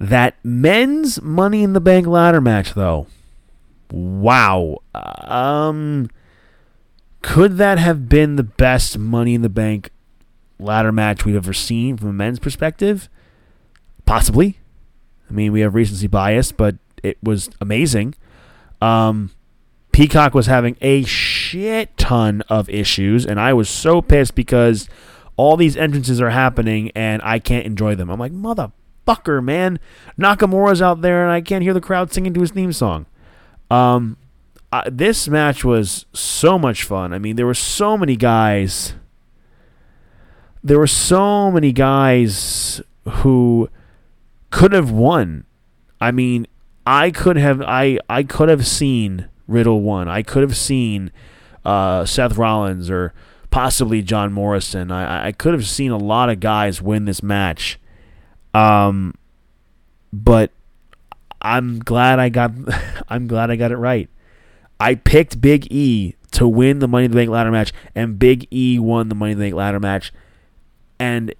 That men's Money in the Bank ladder match, though, wow. Um, could that have been the best Money in the Bank ladder match we've ever seen from a men's perspective? Possibly. I mean, we have recency bias, but it was amazing. Um, Peacock was having a shit ton of issues, and I was so pissed because all these entrances are happening and I can't enjoy them. I'm like, mother fucker, man. Nakamura's out there, and I can't hear the crowd singing to his theme song. Um, this match was so much fun. I mean, there were so many guys. There were so many guys who could have won. I mean, I could have I I could have seen Riddle won. I could have seen uh, Seth Rollins or possibly John Morrison. I I could have seen a lot of guys win this match. Um, but I'm glad I got I'm glad I got it right. I picked Big E to win the Money in the Bank ladder match, and Big E won the Money in the Bank ladder match, and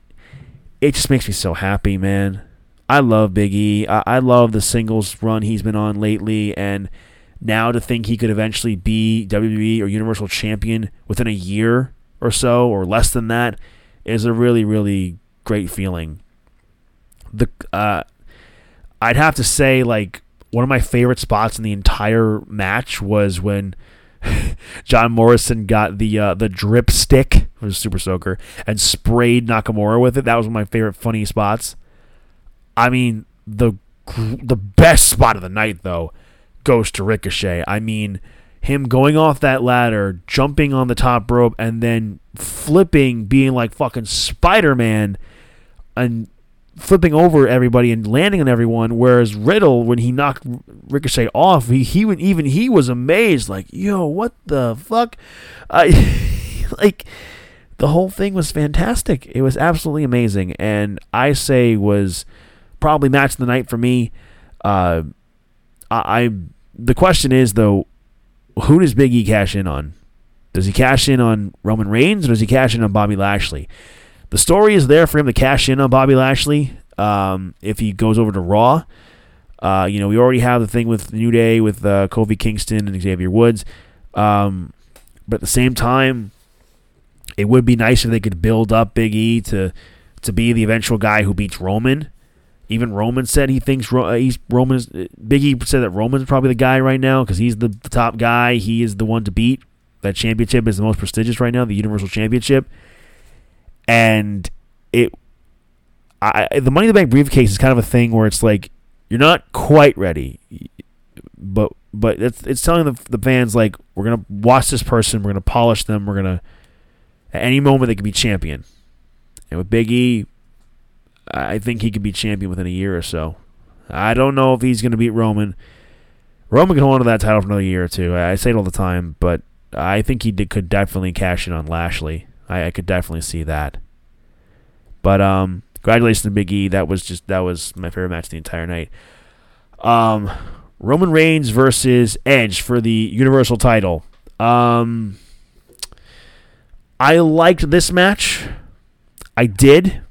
it just makes me so happy, man. I love Big E. I, I love the singles run he's been on lately, and now to think he could eventually be WWE or Universal Champion within a year or so, or less than that, is a really, really great feeling the uh, I'd have to say like one of my favorite spots in the entire match was when John Morrison got the uh, the drip stick, was Super Soaker, and sprayed Nakamura with it. That was one of my favorite funny spots. I mean the the best spot of the night though goes to Ricochet. I mean him going off that ladder, jumping on the top rope, and then flipping, being like fucking Spider Man, and flipping over everybody and landing on everyone. Whereas Riddle, when he knocked Ricochet off, he, he even he was amazed, like, "Yo, what the fuck?" I like the whole thing was fantastic. It was absolutely amazing, and I say was probably match of the night for me. Uh, I, I the question is though, who does Big E cash in on? Does he cash in on Roman Reigns or does he cash in on Bobby Lashley? The story is there for him to cash in on Bobby Lashley um, if he goes over to Raw. Uh, you know, we already have the thing with New Day with uh, Kofi Kingston and Xavier Woods. Um, but at the same time, it would be nice if they could build up Big E to to be the eventual guy who beats Roman. Even Roman said he thinks uh, he's Roman. Big E said that Roman's probably the guy right now because he's the, the top guy. He is the one to beat. That championship is the most prestigious right now, the Universal Championship and it I, the Money in the Bank briefcase is kind of a thing where it's like you're not quite ready, but but it's it's telling the the fans like we're gonna watch this person, we're gonna polish them, we're gonna at any moment they can be champion. And with Big E, I think he could be champion within a year or so. I don't know if he's gonna beat Roman. Roman can hold on to that title for another year or two. I say it all the time, but I think he did, could definitely cash in on Lashley. I, I could definitely see that. But um, congratulations to Big E. That was just that was my favorite match the entire night. Um, Roman Reigns versus Edge for the Universal title. Um, I liked this match. I did.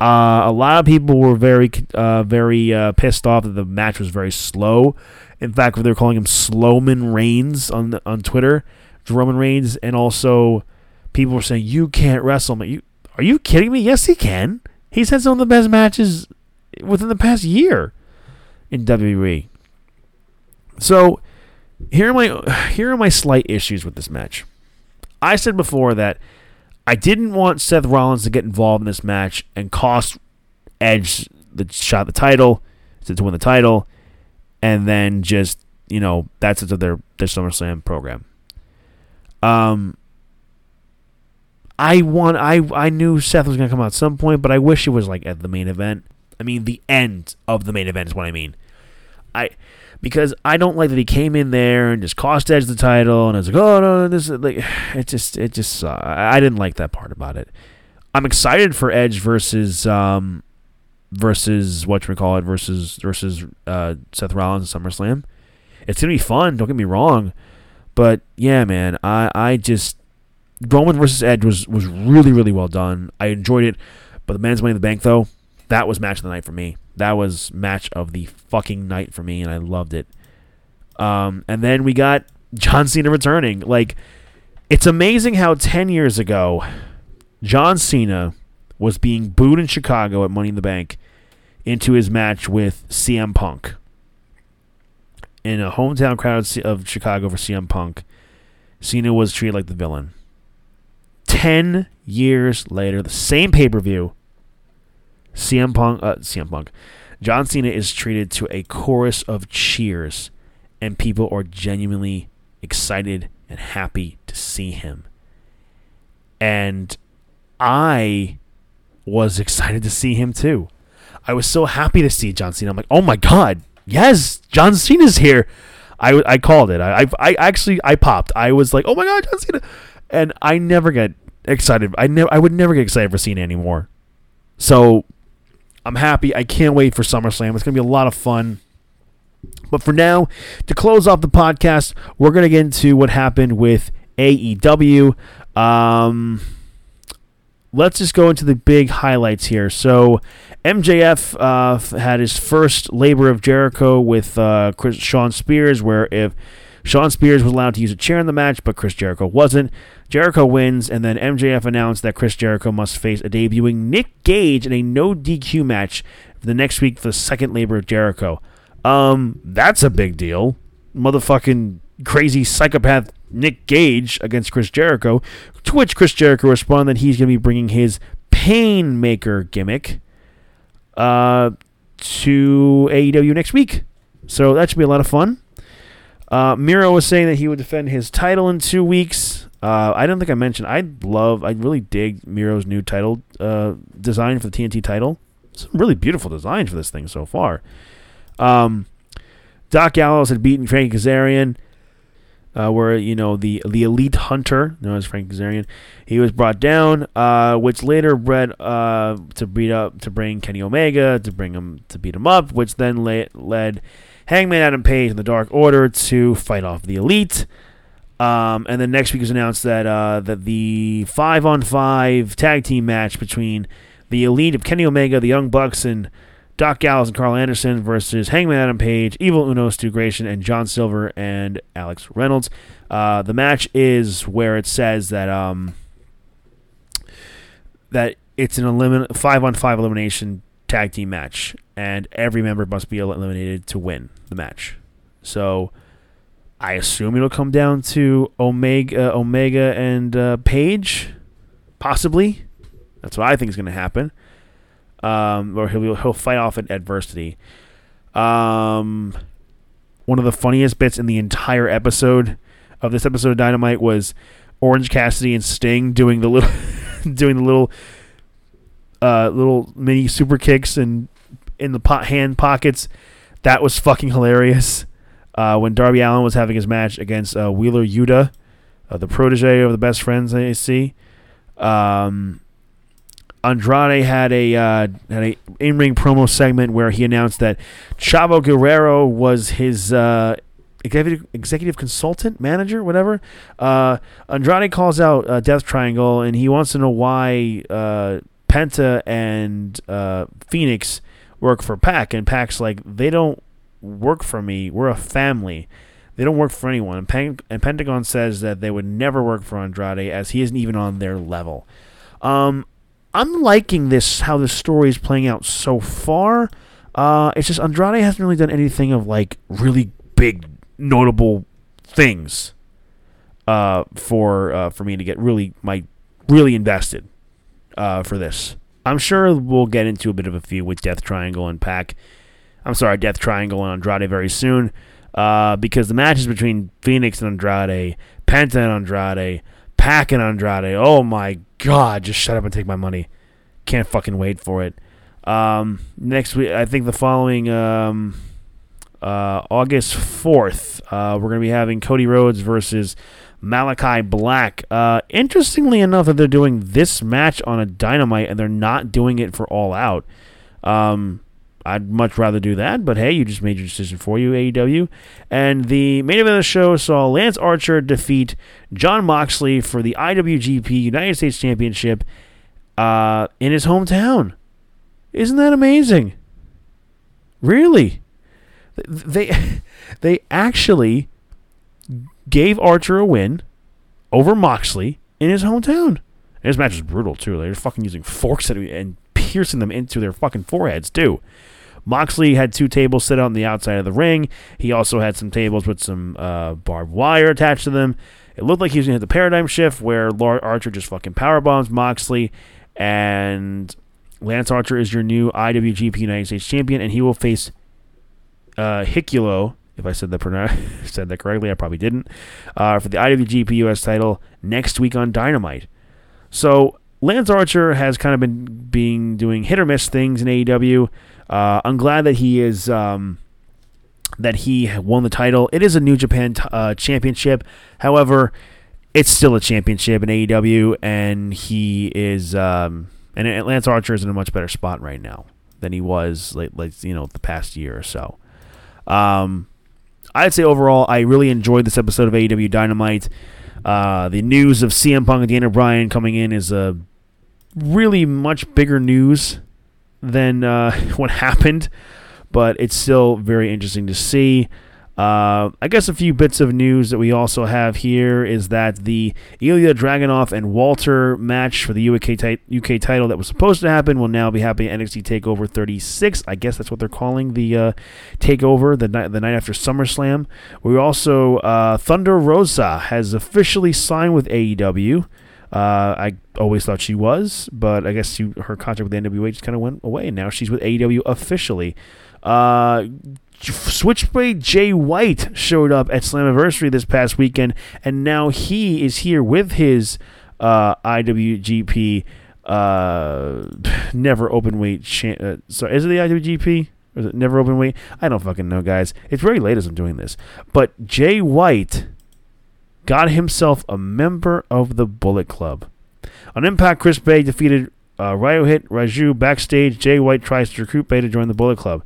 Uh, a lot of people were very, uh, very uh, pissed off that the match was very slow In fact, they're calling him Slowman Reigns on on Twitter, Roman Reigns, and also people were saying you can't wrestle me. You are you kidding me? Yes, he can. He's had some of the best matches within the past year in WWE. So here are my here are my slight issues with this match. I said before that I didn't want Seth Rollins to get involved in this match and cost Edge the shot the title to win the title, and then just you know that's of their their SummerSlam program. Um, I want I I knew Seth was gonna come out at some point, but I wish it was like at the main event. I mean, the end of the main event is what I mean. I because I don't like that he came in there and just cost Edge the title, and I was like, oh no, this is like it just it just uh, I didn't like that part about it. I'm excited for Edge versus um versus what we call it versus versus uh, Seth Rollins SummerSlam. It's gonna be fun. Don't get me wrong, but yeah, man, I I just Roman versus Edge was was really really well done. I enjoyed it, but the Man's Money in the Bank though, that was match of the night for me. That was match of the fucking night for me, and I loved it. Um, and then we got John Cena returning. Like, it's amazing how ten years ago, John Cena was being booed in Chicago at Money in the Bank into his match with CM Punk in a hometown crowd of Chicago for CM Punk. Cena was treated like the villain. Ten years later, the same pay per view, CM Punk, uh, CM Punk, John Cena is treated to a chorus of cheers, and people are genuinely excited and happy to see him. And I was excited to see him too. I was so happy to see John Cena. I'm like, oh my god, yes, John Cena's here. I, I called it. I, I, I actually I popped. I was like, oh my god, John Cena, and I never get excited. I never I would never get excited for Cena anymore. So I'm happy. I can't wait for SummerSlam. It's gonna be a lot of fun. But for now, to close off the podcast, we're gonna get into what happened with AEW. Um, let's just go into the big highlights here. So, MJF uh, had his first labor of Jericho with uh, Chris, Shawn Spears, where if Shawn Spears was allowed to use a chair in the match, but Chris Jericho wasn't. Jericho wins, and then MJF announced that Chris Jericho must face a debuting Nick Gage in a no DQ match the next week for the second labor of Jericho. Um, that's a big deal. Motherfucking crazy psychopath Nick Gage against Chris Jericho. To which Chris Jericho responded that he's going to be bringing his Painmaker gimmick uh, to AEW next week. So that should be a lot of fun. Uh, Miro was saying that he would defend his title in two weeks. Uh, I don't think I mentioned. I love. I really dig Miro's new title uh, design for the TNT title. Some really beautiful designs for this thing so far. Um, Doc Gallows had beaten Frankie Kazarian, uh, where you know the the elite hunter known as Frank Kazarian, he was brought down, uh, which later bred uh, to beat up to bring Kenny Omega to bring him to beat him up, which then led Hangman Adam Page and the Dark Order to fight off the elite. Um, and then next week was announced that uh, that the five on five tag team match between the elite of Kenny Omega, the Young Bucks, and Doc Gallows and Karl Anderson versus Hangman Adam Page, Evil Uno, Stu Grayson, and John Silver and Alex Reynolds. Uh, the match is where it says that um, that it's an elimin- five on five elimination tag team match, and every member must be eliminated to win the match. So I assume it'll come down to Omega, Omega and uh, Page, possibly. That's what I think is going to happen. Um, or he'll he'll fight off an adversity. Um, one of the funniest bits in the entire episode of this episode of Dynamite was Orange Cassidy and Sting doing the little doing the little uh, little mini super kicks and in the pot hand pockets. That was fucking hilarious uh, when Darby Allin was having his match against uh, Wheeler Yuta, uh, the protege of the best friends I see. Um, Andrade had a uh, had a in ring promo segment where he announced that Chavo Guerrero was his uh, executive executive consultant, manager, whatever. Uh, Andrade calls out uh, Death Triangle and he wants to know why uh, Penta and uh, Fenix work for Pac, and Pac's like they don't work for me. We're a family. They don't work for anyone. And, Pen- and Pentagon says that they would never work for Andrade as he isn't even on their level. Um, I'm liking this how the story is playing out so far. Uh, it's just Andrade hasn't really done anything of like really big notable things uh, for uh, for me to get really my really invested uh, for this. I'm sure we'll get into a bit of a feud with Death Triangle and Pac. I'm sorry, Death Triangle and Andrade very soon uh, because the matches between Fenix and Andrade, Penta and Andrade, Pac and Andrade. Oh my God! Just shut up and take my money. Can't fucking wait for it. Um, next week, I think the following um, uh, August fourth, uh, we're gonna be having Cody Rhodes versus Malakai Black. Uh, interestingly enough, that they're doing this match on a Dynamite and they're not doing it for All Out. Um, I'd much rather do that, but hey, you just made your decision for you, AEW. And the main event of the show saw Lance Archer defeat Jon Moxley for the IWGP United States Championship uh, in his hometown. Isn't that amazing? Really? They they actually gave Archer a win over Moxley in his hometown. And his match was brutal too. They were fucking using forks and piercing them into their fucking foreheads too. Moxley had two tables set on the outside of the ring. He also had some tables with some uh, barbed wire attached to them. It looked like he was to hit the paradigm shift where Lord Archer just fucking power bombs Moxley. And Lance Archer is your new IWGP United States Champion, and he will face uh, Hikuleo, if I said that said that correctly, I probably didn't, uh, for the IWGP US title next week on Dynamite. So Lance Archer has kind of been being doing hit or miss things in AEW. Uh, I'm glad that he is um, that he won the title. It is a New Japan t- uh, championship, however, it's still a championship in AEW, and he is um, and Lance Archer is in a much better spot right now than he was like, like you know the past year or so. Um, I'd say overall, I really enjoyed this episode of AEW Dynamite. Uh, the news of CM Punk and Daniel Bryan coming in is a really much bigger news than uh, what happened, but it's still very interesting to see. Uh, I guess a few bits of news that we also have here is that the Ilya Dragunov and Walter match for the UK, UK title that was supposed to happen will now be happening at NXT Takeover 36. I guess that's what they're calling the uh, takeover the night the night after SummerSlam. We also uh, Thunder Rosa has officially signed with AEW. Uh, I always thought she was, but I guess she, her contract with the NWA just kind of went away, and now she's with AEW officially. Uh, Switchblade Jay White showed up at Slammiversary this past weekend, and now he is here with his uh, IWGP uh, Never Open Weight. Cha- uh, sorry, is it the IWGP? Or is it Never Open Weight? I don't fucking know, guys. It's very late as I'm doing this, but Jay White got himself a member of the Bullet Club. On Impact, Chris Bey defeated uh, Rohit Raju backstage. Jay White tries to recruit Bey to join the Bullet Club.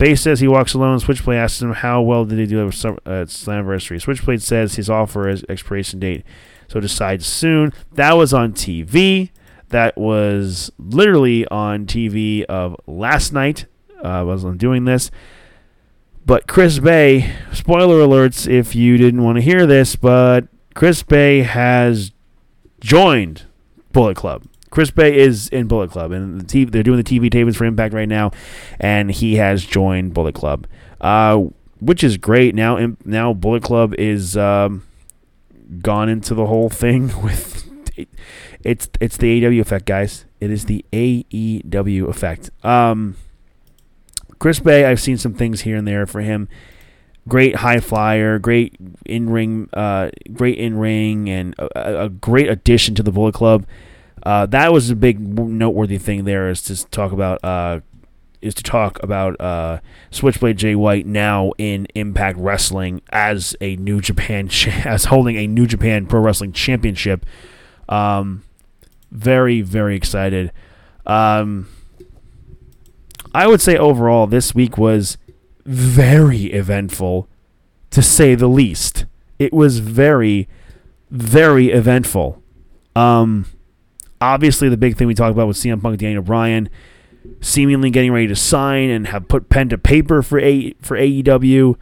Bey says he walks alone. Switchblade asks him how well did he do at uh. Switchblade says his offer has expiration date, so decides soon. That was on TV. That was literally on TV of last night. Uh, I wasn't doing this. But Chris Bey, spoiler alerts if you didn't want to hear this, but Chris Bey has joined Bullet Club. Chris Bey is in Bullet Club, and the TV, they're doing the TV tapings for Impact right now, and he has joined Bullet Club, uh, which is great. Now, now Bullet Club is um, gone into the whole thing with it, it's it's the AEW effect, guys. It is the AEW effect. Um, Chris Bey, I've seen some things here and there for him. Great high flyer, great in ring, uh, great in ring, and a, a, great addition to the Bullet Club. Uh, that was a big noteworthy thing there is to talk about uh, is to talk about uh, Switchblade Jay White now in Impact Wrestling as a New Japan cha- as holding a New Japan Pro Wrestling Championship. Um, very very excited. Um, I would say overall, this week was very eventful, to say the least. It was very, very eventful. Um, obviously, the big thing we talked about was CM Punk, Daniel Bryan. seemingly getting ready to sign and have put pen to paper for a for AEW.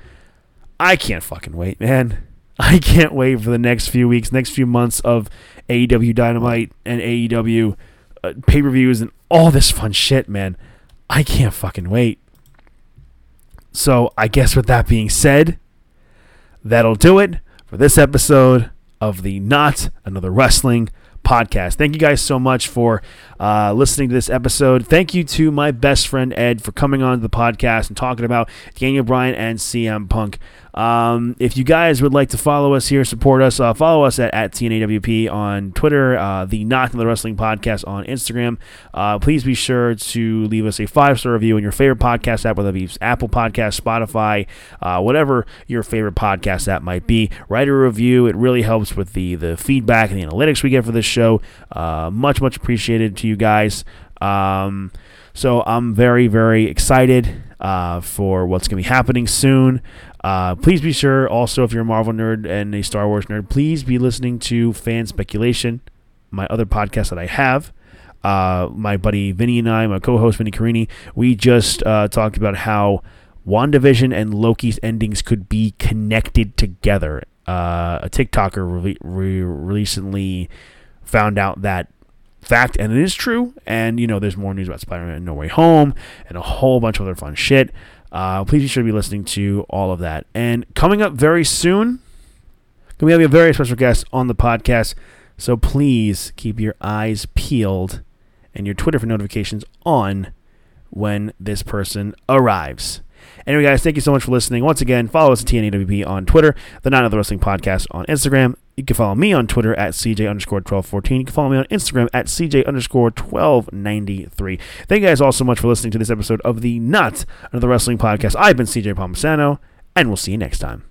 I can't fucking wait, man. I can't wait for the next few weeks, next few months of AEW Dynamite and AEW uh, pay per views and all this fun shit, man. I can't fucking wait. So, I guess with that being said, that'll do it for this episode of the Not Another Wrestling podcast. Thank you guys so much for uh, listening to this episode. Thank you to my best friend Ed for coming on the podcast and talking about Daniel Bryan and CM Punk. Um, if you guys would like to follow us here, support us, uh, follow us at, at TNAWP on Twitter, uh, the Not the Wrestling Podcast on Instagram. Uh, please be sure to leave us a five star review in your favorite podcast app, whether it be Apple Podcast, Spotify, uh, whatever your favorite podcast app might be. Write a review. It really helps with the, the feedback and the analytics we get for this show. Uh, much, much appreciated to you guys. Um, so I'm very, very excited uh, for what's going to be happening soon. Uh, please be sure also, if you're a Marvel nerd and a Star Wars nerd, please be listening to Fan Speculation, my other podcast that I have. Uh, my buddy Vinny and I, my co host Vinny Carini, we just uh, talked about how WandaVision and Loki's endings could be connected together. Uh, a TikToker re- re- recently found out that fact, and it is true. And, you know, there's more news about Spider Man No Way Home and a whole bunch of other fun shit. Uh, please be sure to be listening to all of that. And coming up very soon, we have a very special guest on the podcast. So please keep your eyes peeled and your Twitter for notifications on when this person arrives. Anyway, guys, thank you so much for listening. Once again, follow us at TNAWP on Twitter, the Not Another Wrestling Podcast on Instagram. You can follow me on Twitter at CJ underscore 1214. You can follow me on Instagram at CJ underscore 1293. Thank you guys all so much for listening to this episode of the Not Another Wrestling Podcast. I've been CJ Palmisano, and we'll see you next time.